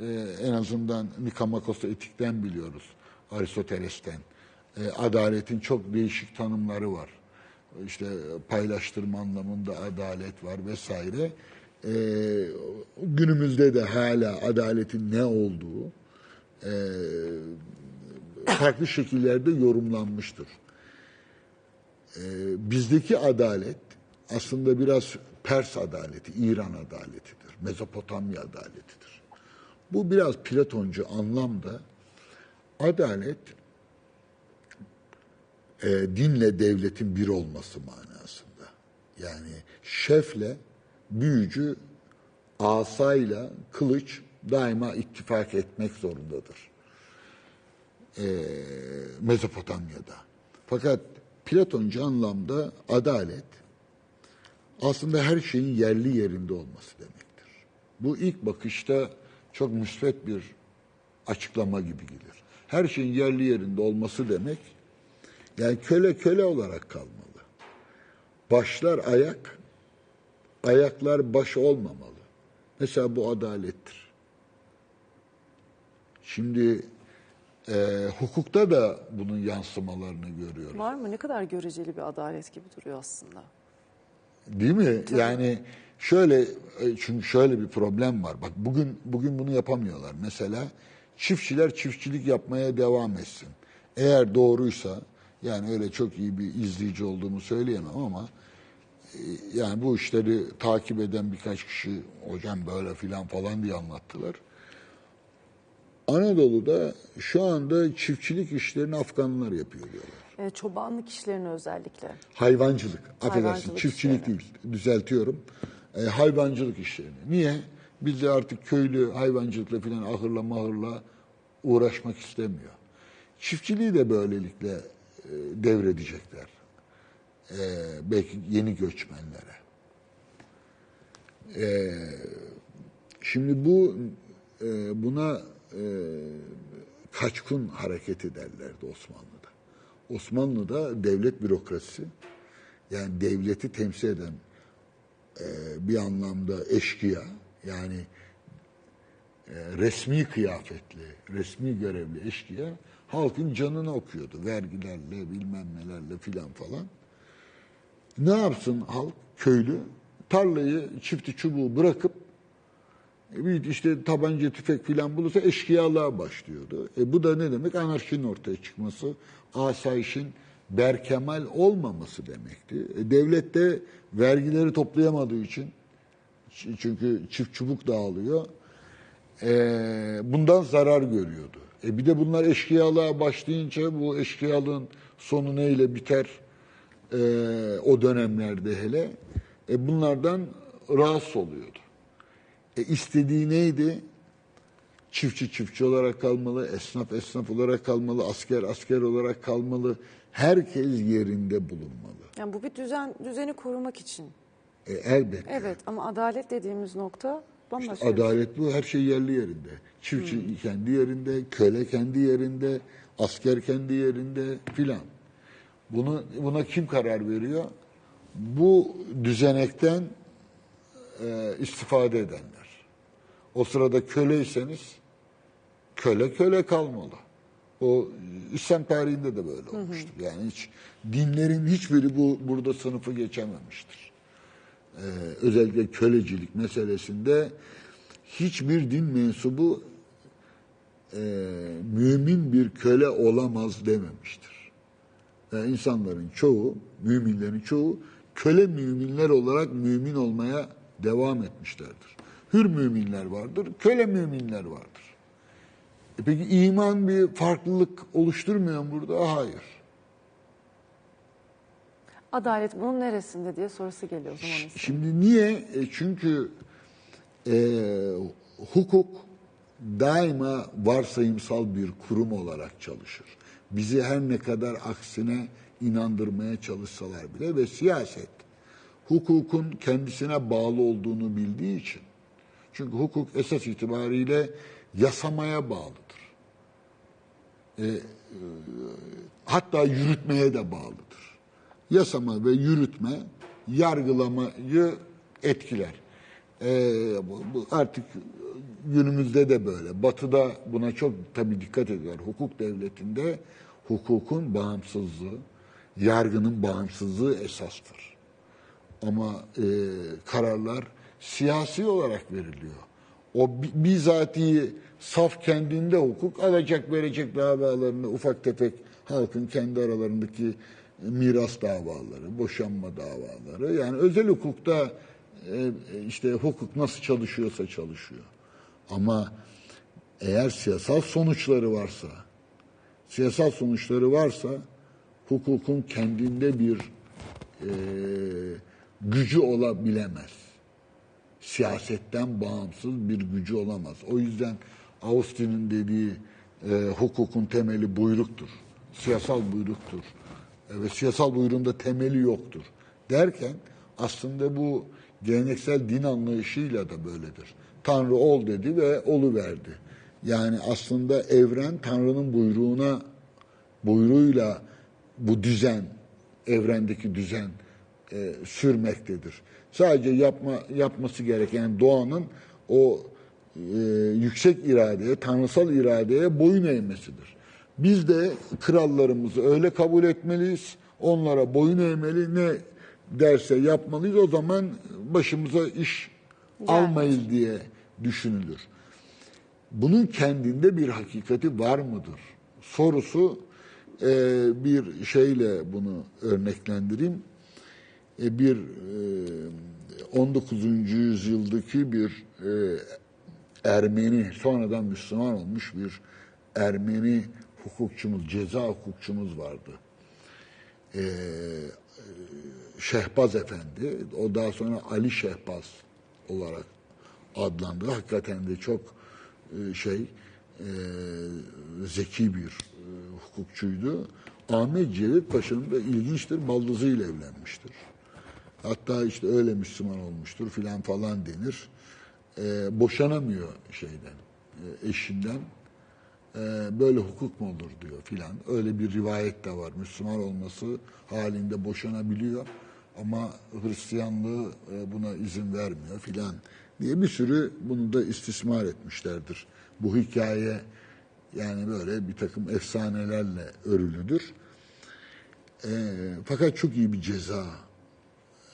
Speaker 2: e, en azından Nikomakos'ta etikten biliyoruz, Aristoteles'ten. E, adaletin çok değişik tanımları var. İşte paylaştırma anlamında adalet var vesaire. E, günümüzde de hala adaletin ne olduğu e, farklı şekillerde yorumlanmıştır. E, bizdeki adalet aslında biraz Pers adaleti, İran adaletidir, Mezopotamya adaletidir. Bu biraz Platoncu anlamda adalet e, dinle devletin bir olması manasında. Yani şefle büyücü asayla kılıç daima ittifak etmek zorundadır. E, Mezopotamya'da. Fakat Platoncu anlamda adalet aslında her şeyin yerli yerinde olması demektir. Bu ilk bakışta çok müsbet bir açıklama gibi gelir. Her şeyin yerli yerinde olması demek, yani köle köle olarak kalmalı. Başlar ayak, ayaklar baş olmamalı. Mesela bu adalettir. Şimdi e, hukukta da bunun yansımalarını görüyoruz.
Speaker 1: Var mı? Ne kadar göreceli bir adalet gibi duruyor aslında.
Speaker 2: Değil mi? Yani şöyle e, çünkü şöyle bir problem var. Bak bugün bugün bunu yapamıyorlar. Mesela çiftçiler çiftçilik yapmaya devam etsin. Eğer doğruysa yani öyle çok iyi bir izleyici olduğumu söyleyemem ama e, yani bu işleri takip eden birkaç kişi hocam böyle filan falan diye anlattılar. Anadolu'da şu anda çiftçilik işlerini Afganlar yapıyor diyorlar.
Speaker 1: E, çobanlık işlerini özellikle.
Speaker 2: Hayvancılık, affedersin
Speaker 1: Hayvancılık
Speaker 2: çiftçilik
Speaker 1: işlerini.
Speaker 2: değil, düzeltiyorum. E, hayvancılık işlerini. Niye? Biz de artık köylü hayvancılıkla filan ahırla mahırla uğraşmak istemiyor. Çiftçiliği de böylelikle e, devredecekler. E, belki yeni göçmenlere. E, şimdi bu e, buna e, kaçkun hareketi derlerdi Osmanlı'da. Osmanlı'da devlet bürokrasisi yani devleti temsil eden e, bir anlamda eşkıya yani e, resmi kıyafetli, resmi görevli eşkıya halkın canını okuyordu. Vergilerle, bilmem nelerle filan falan. Ne yapsın halk, köylü? Tarlayı, çifti çubuğu bırakıp e, bir işte tabanca tüfek filan bulursa eşkıyalığa başlıyordu. E bu da ne demek? Anarşinin ortaya çıkması, asayişin berkemal olmaması demekti. E devlet de vergileri toplayamadığı için çünkü çift çubuk dağılıyor. e, bundan zarar görüyordu. E bir de bunlar eşkıyalığa başlayınca bu eşkıyalığın sonu neyle biter e, o dönemlerde hele e, bunlardan rahatsız oluyordu. E istediği neydi? Çiftçi çiftçi olarak kalmalı, esnaf esnaf olarak kalmalı, asker asker olarak kalmalı. Herkes yerinde bulunmalı.
Speaker 1: Yani bu bir düzen düzeni korumak için.
Speaker 2: E, elbette.
Speaker 1: Evet ama adalet dediğimiz nokta bambaşka. bir şey.
Speaker 2: Adalet bu her şey yerli yerinde. Çiftçi kendi yerinde, köle kendi yerinde, asker kendi yerinde filan. Bunu buna kim karar veriyor? Bu düzenekten e, istifade edenler. O sırada köleyseniz köle köle kalmalı. O İslam tarihinde de böyle olmuştur. Yani hiç dinlerin hiçbiri bu burada sınıfı geçememiştir. Ee, özellikle kölecilik meselesinde hiçbir din mensubu e, mümin bir köle olamaz dememiştir. Ve insanların çoğu, müminlerin çoğu köle müminler olarak mümin olmaya devam etmişlerdir. Hür müminler vardır, köle müminler vardır. E peki iman bir farklılık oluşturmuyor mu burada? Hayır.
Speaker 1: Adalet bunun neresinde diye sorusu geliyor o zaman. insan.
Speaker 2: Şimdi niye? E çünkü e, hukuk daima varsayımsal bir kurum olarak çalışır. Bizi her ne kadar aksine inandırmaya çalışsalar bile ve siyaset hukukun kendisine bağlı olduğunu bildiği için çünkü hukuk esas itibariyle yasamaya bağlıdır. E, e, hatta yürütmeye de bağlıdır. Yasama ve yürütme yargılamayı etkiler. E, bu, artık günümüzde de böyle. Batı'da buna çok tabii dikkat ediyor. Hukuk devletinde hukukun bağımsızlığı, yargının bağımsızlığı esastır. Ama e, kararlar siyasi olarak veriliyor. O bi- bizatihi saf kendinde hukuk alacak verecek davalarını ufak tefek halkın kendi aralarındaki miras davaları, boşanma davaları. Yani özel hukukta e, işte hukuk nasıl çalışıyorsa çalışıyor. Ama eğer siyasal sonuçları varsa, siyasal sonuçları varsa hukukun kendinde bir e, gücü olabilemez. Siyasetten bağımsız bir gücü olamaz. O yüzden Austin'in dediği e, hukukun temeli buyruktur. Siyasal buyruktur. E, ve siyasal buyruğun da temeli yoktur. Derken aslında bu geleneksel din anlayışıyla da böyledir. Tanrı ol dedi ve olu verdi. Yani aslında evren Tanrı'nın buyruğuna buyruğuyla bu düzen, evrendeki düzen e, sürmektedir. Sadece yapma yapması gereken doğanın o e, yüksek iradeye, tanrısal iradeye boyun eğmesidir. Biz de krallarımızı öyle kabul etmeliyiz, onlara boyun eğmeli, ne derse yapmalıyız. O zaman başımıza iş almayız diye düşünülür. Bunun kendinde bir hakikati var mıdır? Sorusu e, bir şeyle bunu örneklendireyim. E, bir e, 19. yüzyıldaki bir e, Ermeni, sonradan Müslüman olmuş bir Ermeni hukukçumuz, ceza hukukçumuz vardı. E, Şehbaz Efendi, o daha sonra Ali Şehbaz olarak adlandı. Hakikaten de çok e, şey e, zeki bir e, hukukçuydu. Ahmet Cevdet Paşa'nın da ilginçtir, baldızıyla evlenmiştir. Hatta işte öyle Müslüman olmuştur filan falan denir. E, boşanamıyor şeyden, e, eşinden. E, böyle hukuk mu olur diyor filan. Öyle bir rivayet de var. Müslüman olması halinde boşanabiliyor ama Hristiyanlığı e, buna izin vermiyor filan diye bir sürü bunu da istismar etmişlerdir. Bu hikaye yani böyle bir takım efsanelerle örülüdür. E, fakat çok iyi bir ceza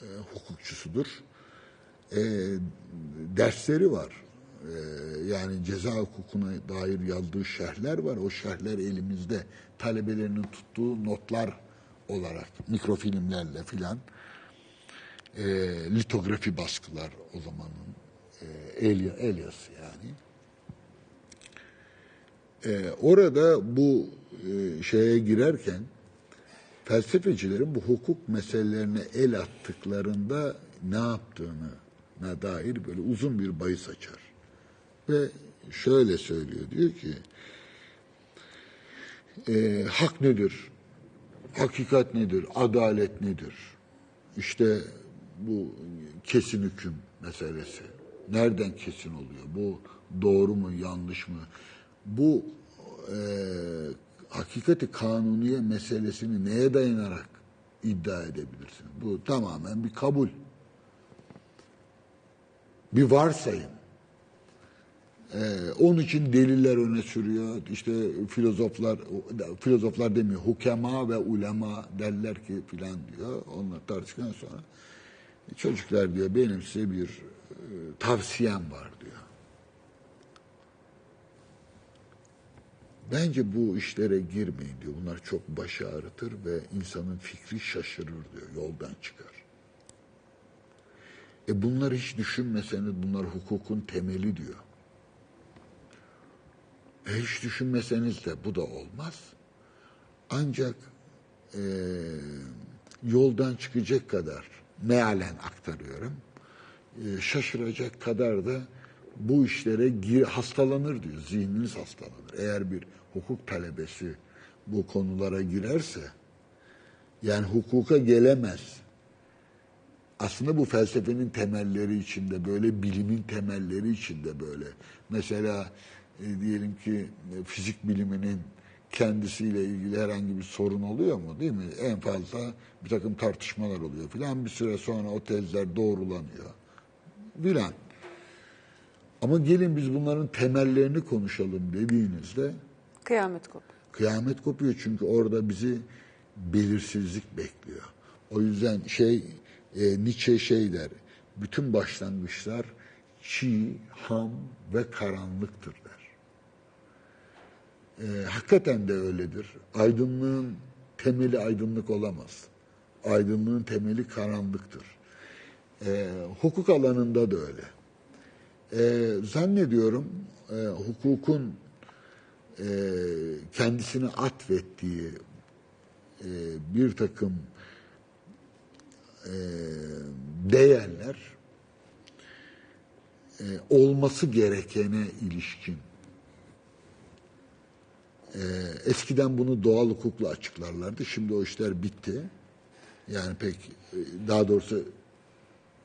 Speaker 2: e, hukukçusudur. E, dersleri var. E, yani ceza hukukuna dair yazdığı şerhler var. O şerhler elimizde talebelerinin tuttuğu notlar olarak mikrofilmlerle filan e, litografi baskılar o zamanın e, el, el yazısı yani. E, orada bu e, şeye girerken felsefecilerin bu hukuk meselelerine el attıklarında ne yaptığına dair böyle uzun bir bahis açar. Ve şöyle söylüyor, diyor ki e, hak nedir? Hakikat nedir? Adalet nedir? İşte bu kesin hüküm meselesi. Nereden kesin oluyor? Bu doğru mu, yanlış mı? Bu e, hakikati kanuniye meselesini neye dayanarak iddia edebilirsin? Bu tamamen bir kabul. Bir varsayım. Ee, onun için deliller öne sürüyor. İşte filozoflar, filozoflar demiyor, hukema ve ulema derler ki filan diyor. Onlar tartıştıktan sonra çocuklar diyor benim size bir e, tavsiyem var diyor. Bence bu işlere girmeyin diyor. Bunlar çok baş ağrıtır ve insanın fikri şaşırır diyor. Yoldan çıkar. E bunları hiç düşünmeseniz bunlar hukukun temeli diyor. E hiç düşünmeseniz de bu da olmaz. Ancak e, yoldan çıkacak kadar mealen aktarıyorum. E, şaşıracak kadar da bu işlere gir, hastalanır diyor. Zihniniz hastalanır. Eğer bir hukuk talebesi bu konulara girerse yani hukuka gelemez. Aslında bu felsefenin temelleri içinde böyle, bilimin temelleri içinde böyle. Mesela e, diyelim ki e, fizik biliminin kendisiyle ilgili herhangi bir sorun oluyor mu değil mi? En fazla bir takım tartışmalar oluyor filan. Bir süre sonra o tezler doğrulanıyor filan. Ama gelin biz bunların temellerini konuşalım dediğinizde
Speaker 1: Kıyamet kopuyor.
Speaker 2: kıyamet kopuyor çünkü orada bizi belirsizlik bekliyor. O yüzden şey e, Nietzsche şey der. Bütün başlangıçlar çiğ, ham ve karanlıktır der. E, hakikaten de öyledir. Aydınlığın temeli aydınlık olamaz. Aydınlığın temeli karanlıktır. E, hukuk alanında da öyle. E, zannediyorum e, hukukun e, kendisine atfettiği e, bir takım e, değerler e, olması gerekene ilişkin. E, eskiden bunu doğal hukukla açıklarlardı. Şimdi o işler bitti. Yani pek e, daha doğrusu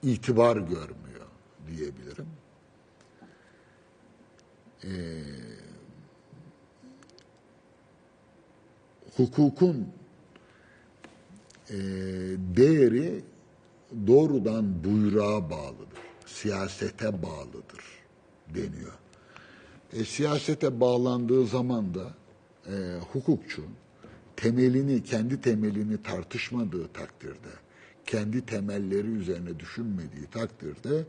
Speaker 2: itibar görmüyor diyebilirim. Hukukun e, değeri doğrudan buyruğa bağlıdır. Siyasete bağlıdır deniyor. E, siyasete bağlandığı zaman da e, hukukçu temelini, kendi temelini tartışmadığı takdirde, kendi temelleri üzerine düşünmediği takdirde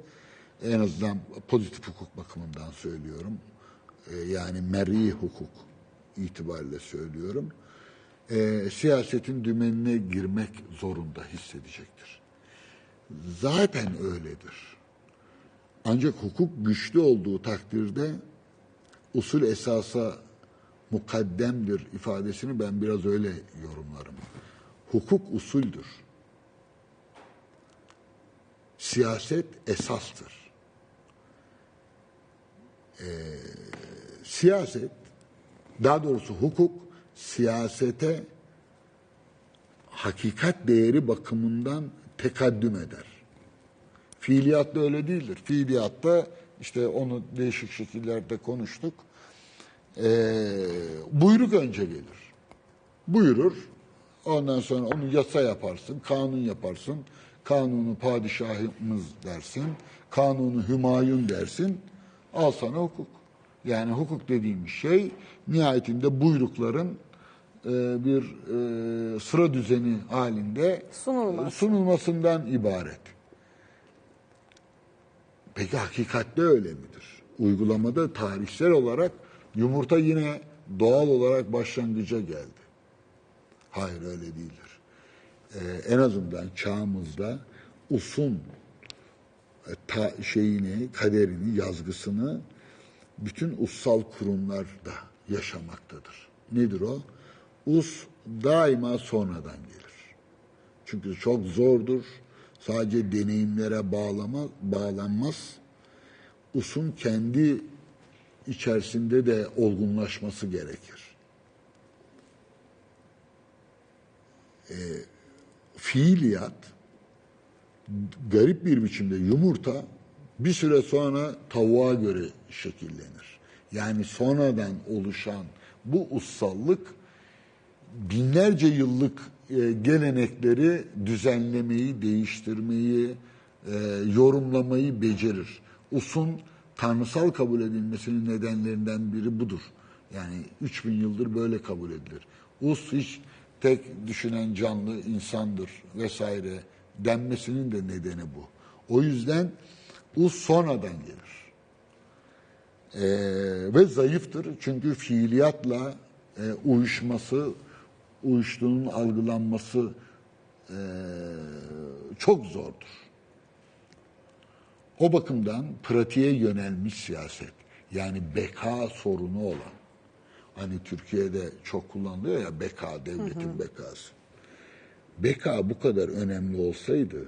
Speaker 2: en azından pozitif hukuk bakımından söylüyorum. E, yani meri hukuk itibariyle söylüyorum e, siyasetin dümenine girmek zorunda hissedecektir. Zaten öyledir. Ancak hukuk güçlü olduğu takdirde usul esasa mukaddemdir ifadesini ben biraz öyle yorumlarım. Hukuk usuldür. Siyaset esastır. Ee, siyaset, daha doğrusu hukuk siyasete hakikat değeri bakımından tekaddüm eder. Fiiliyatta öyle değildir. Fiiliyatta işte onu değişik şekillerde konuştuk. Ee, buyruk önce gelir. Buyurur. Ondan sonra onu yasa yaparsın, kanun yaparsın. Kanunu padişahımız dersin. Kanunu hümayun dersin. Al sana hukuk. Yani hukuk dediğimiz şey nihayetinde buyrukların e, bir e, sıra düzeni halinde
Speaker 1: Sunulması.
Speaker 2: sunulmasından ibaret. Peki hakikatte öyle midir? Uygulamada tarihsel olarak yumurta yine doğal olarak başlangıca geldi. Hayır öyle değildir. Ee, en azından çağımızda usun e, ta, şeyini, kaderini, yazgısını bütün ussal kurumlarda yaşamaktadır. Nedir o? Us daima sonradan gelir. Çünkü çok zordur. Sadece deneyimlere bağlama, bağlanmaz. Usun kendi içerisinde de olgunlaşması gerekir. E, fiiliyat garip bir biçimde yumurta bir süre sonra tavuğa göre şekillenir. Yani sonradan oluşan bu ussallık binlerce yıllık e, gelenekleri düzenlemeyi, değiştirmeyi, e, yorumlamayı becerir. Usun tanrısal kabul edilmesinin nedenlerinden biri budur. Yani 3000 yıldır böyle kabul edilir. Us hiç tek düşünen canlı insandır vesaire denmesinin de nedeni bu. O yüzden Us sonradan gelir. Ee, ve zayıftır çünkü fiiliyatla e, uyuşması, uyuştuğunun algılanması e, çok zordur. O bakımdan pratiğe yönelmiş siyaset, yani beka sorunu olan, hani Türkiye'de çok kullanılıyor ya beka, devletin bekası. Beka bu kadar önemli olsaydı,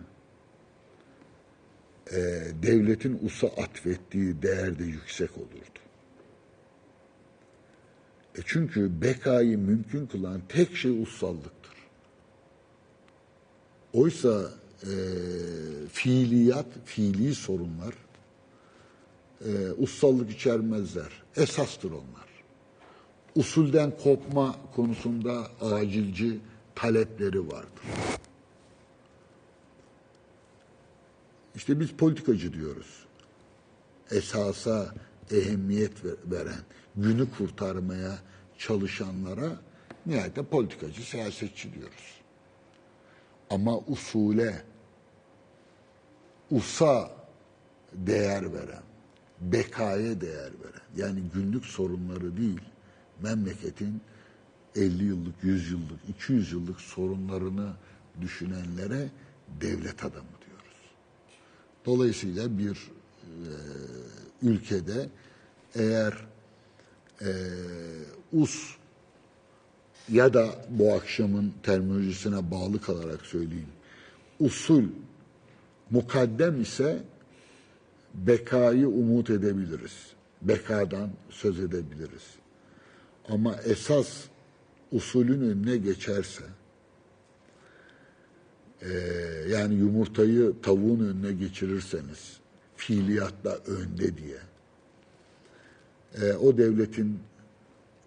Speaker 2: e, devletin USA atfettiği değer de yüksek olurdu. E çünkü bekayı mümkün kılan tek şey ussallıktır. Oysa e, fiiliyat, fiili sorunlar e, ussallık içermezler. Esastır onlar. Usulden kopma konusunda acilci talepleri vardır. İşte biz politikacı diyoruz. Esasa ehemmiyet ver- veren, günü kurtarmaya çalışanlara nihayet politikacı, siyasetçi diyoruz. Ama usule, usa değer veren, bekaya değer veren, yani günlük sorunları değil, memleketin 50 yıllık, 100 yıllık, 200 yıllık sorunlarını düşünenlere devlet adamı. Dolayısıyla bir e, ülkede eğer e, us ya da bu akşamın terminolojisine bağlı kalarak söyleyeyim. Usul mukaddem ise bekayı umut edebiliriz. Bekadan söz edebiliriz. Ama esas usulün önüne geçerse e, yani yumurtayı tavuğun önüne geçirirseniz fiiliyatla önde diye e, o devletin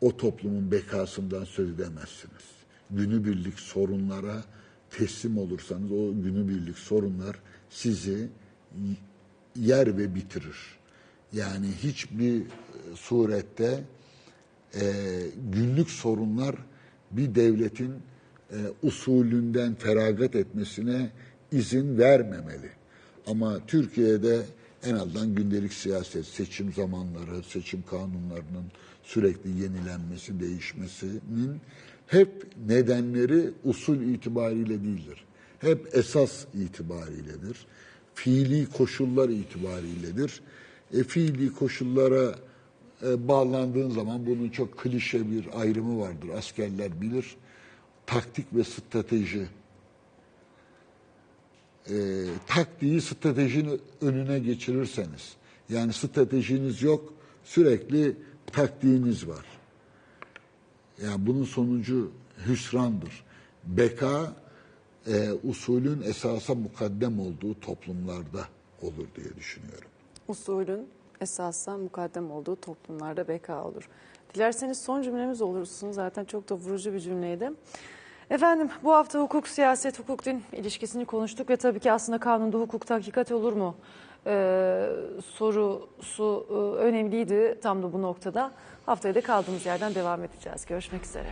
Speaker 2: o toplumun bekasından söz edemezsiniz. Günübirlik sorunlara teslim olursanız o günübirlik sorunlar sizi yer ve bitirir. Yani hiçbir e, surette e, günlük sorunlar bir devletin e, usulünden feragat etmesine izin vermemeli. Ama Türkiye'de en azından gündelik siyaset, seçim zamanları, seçim kanunlarının sürekli yenilenmesi, değişmesinin hep nedenleri usul itibariyle değildir. Hep esas itibariyledir. Fiili koşullar itibariyledir. E, fiili koşullara e, bağlandığın zaman bunun çok klişe bir ayrımı vardır. Askerler bilir. Taktik ve strateji e, taktiği stratejinin önüne geçirirseniz, yani stratejiniz yok, sürekli taktiğiniz var. Yani bunun sonucu hüsrandır. Beka e, usulün esasa mukaddem olduğu toplumlarda olur diye düşünüyorum.
Speaker 1: Usulün esasla mukaddem olduğu toplumlarda beka olur. Dilerseniz son cümlemiz olursun. Zaten çok da vurucu bir cümleydi. Efendim bu hafta hukuk, siyaset, hukuk, din ilişkisini konuştuk ve tabii ki aslında kanunda hukukta hakikat olur mu ee, sorusu önemliydi tam da bu noktada. Haftaya da kaldığımız yerden devam edeceğiz. Görüşmek üzere.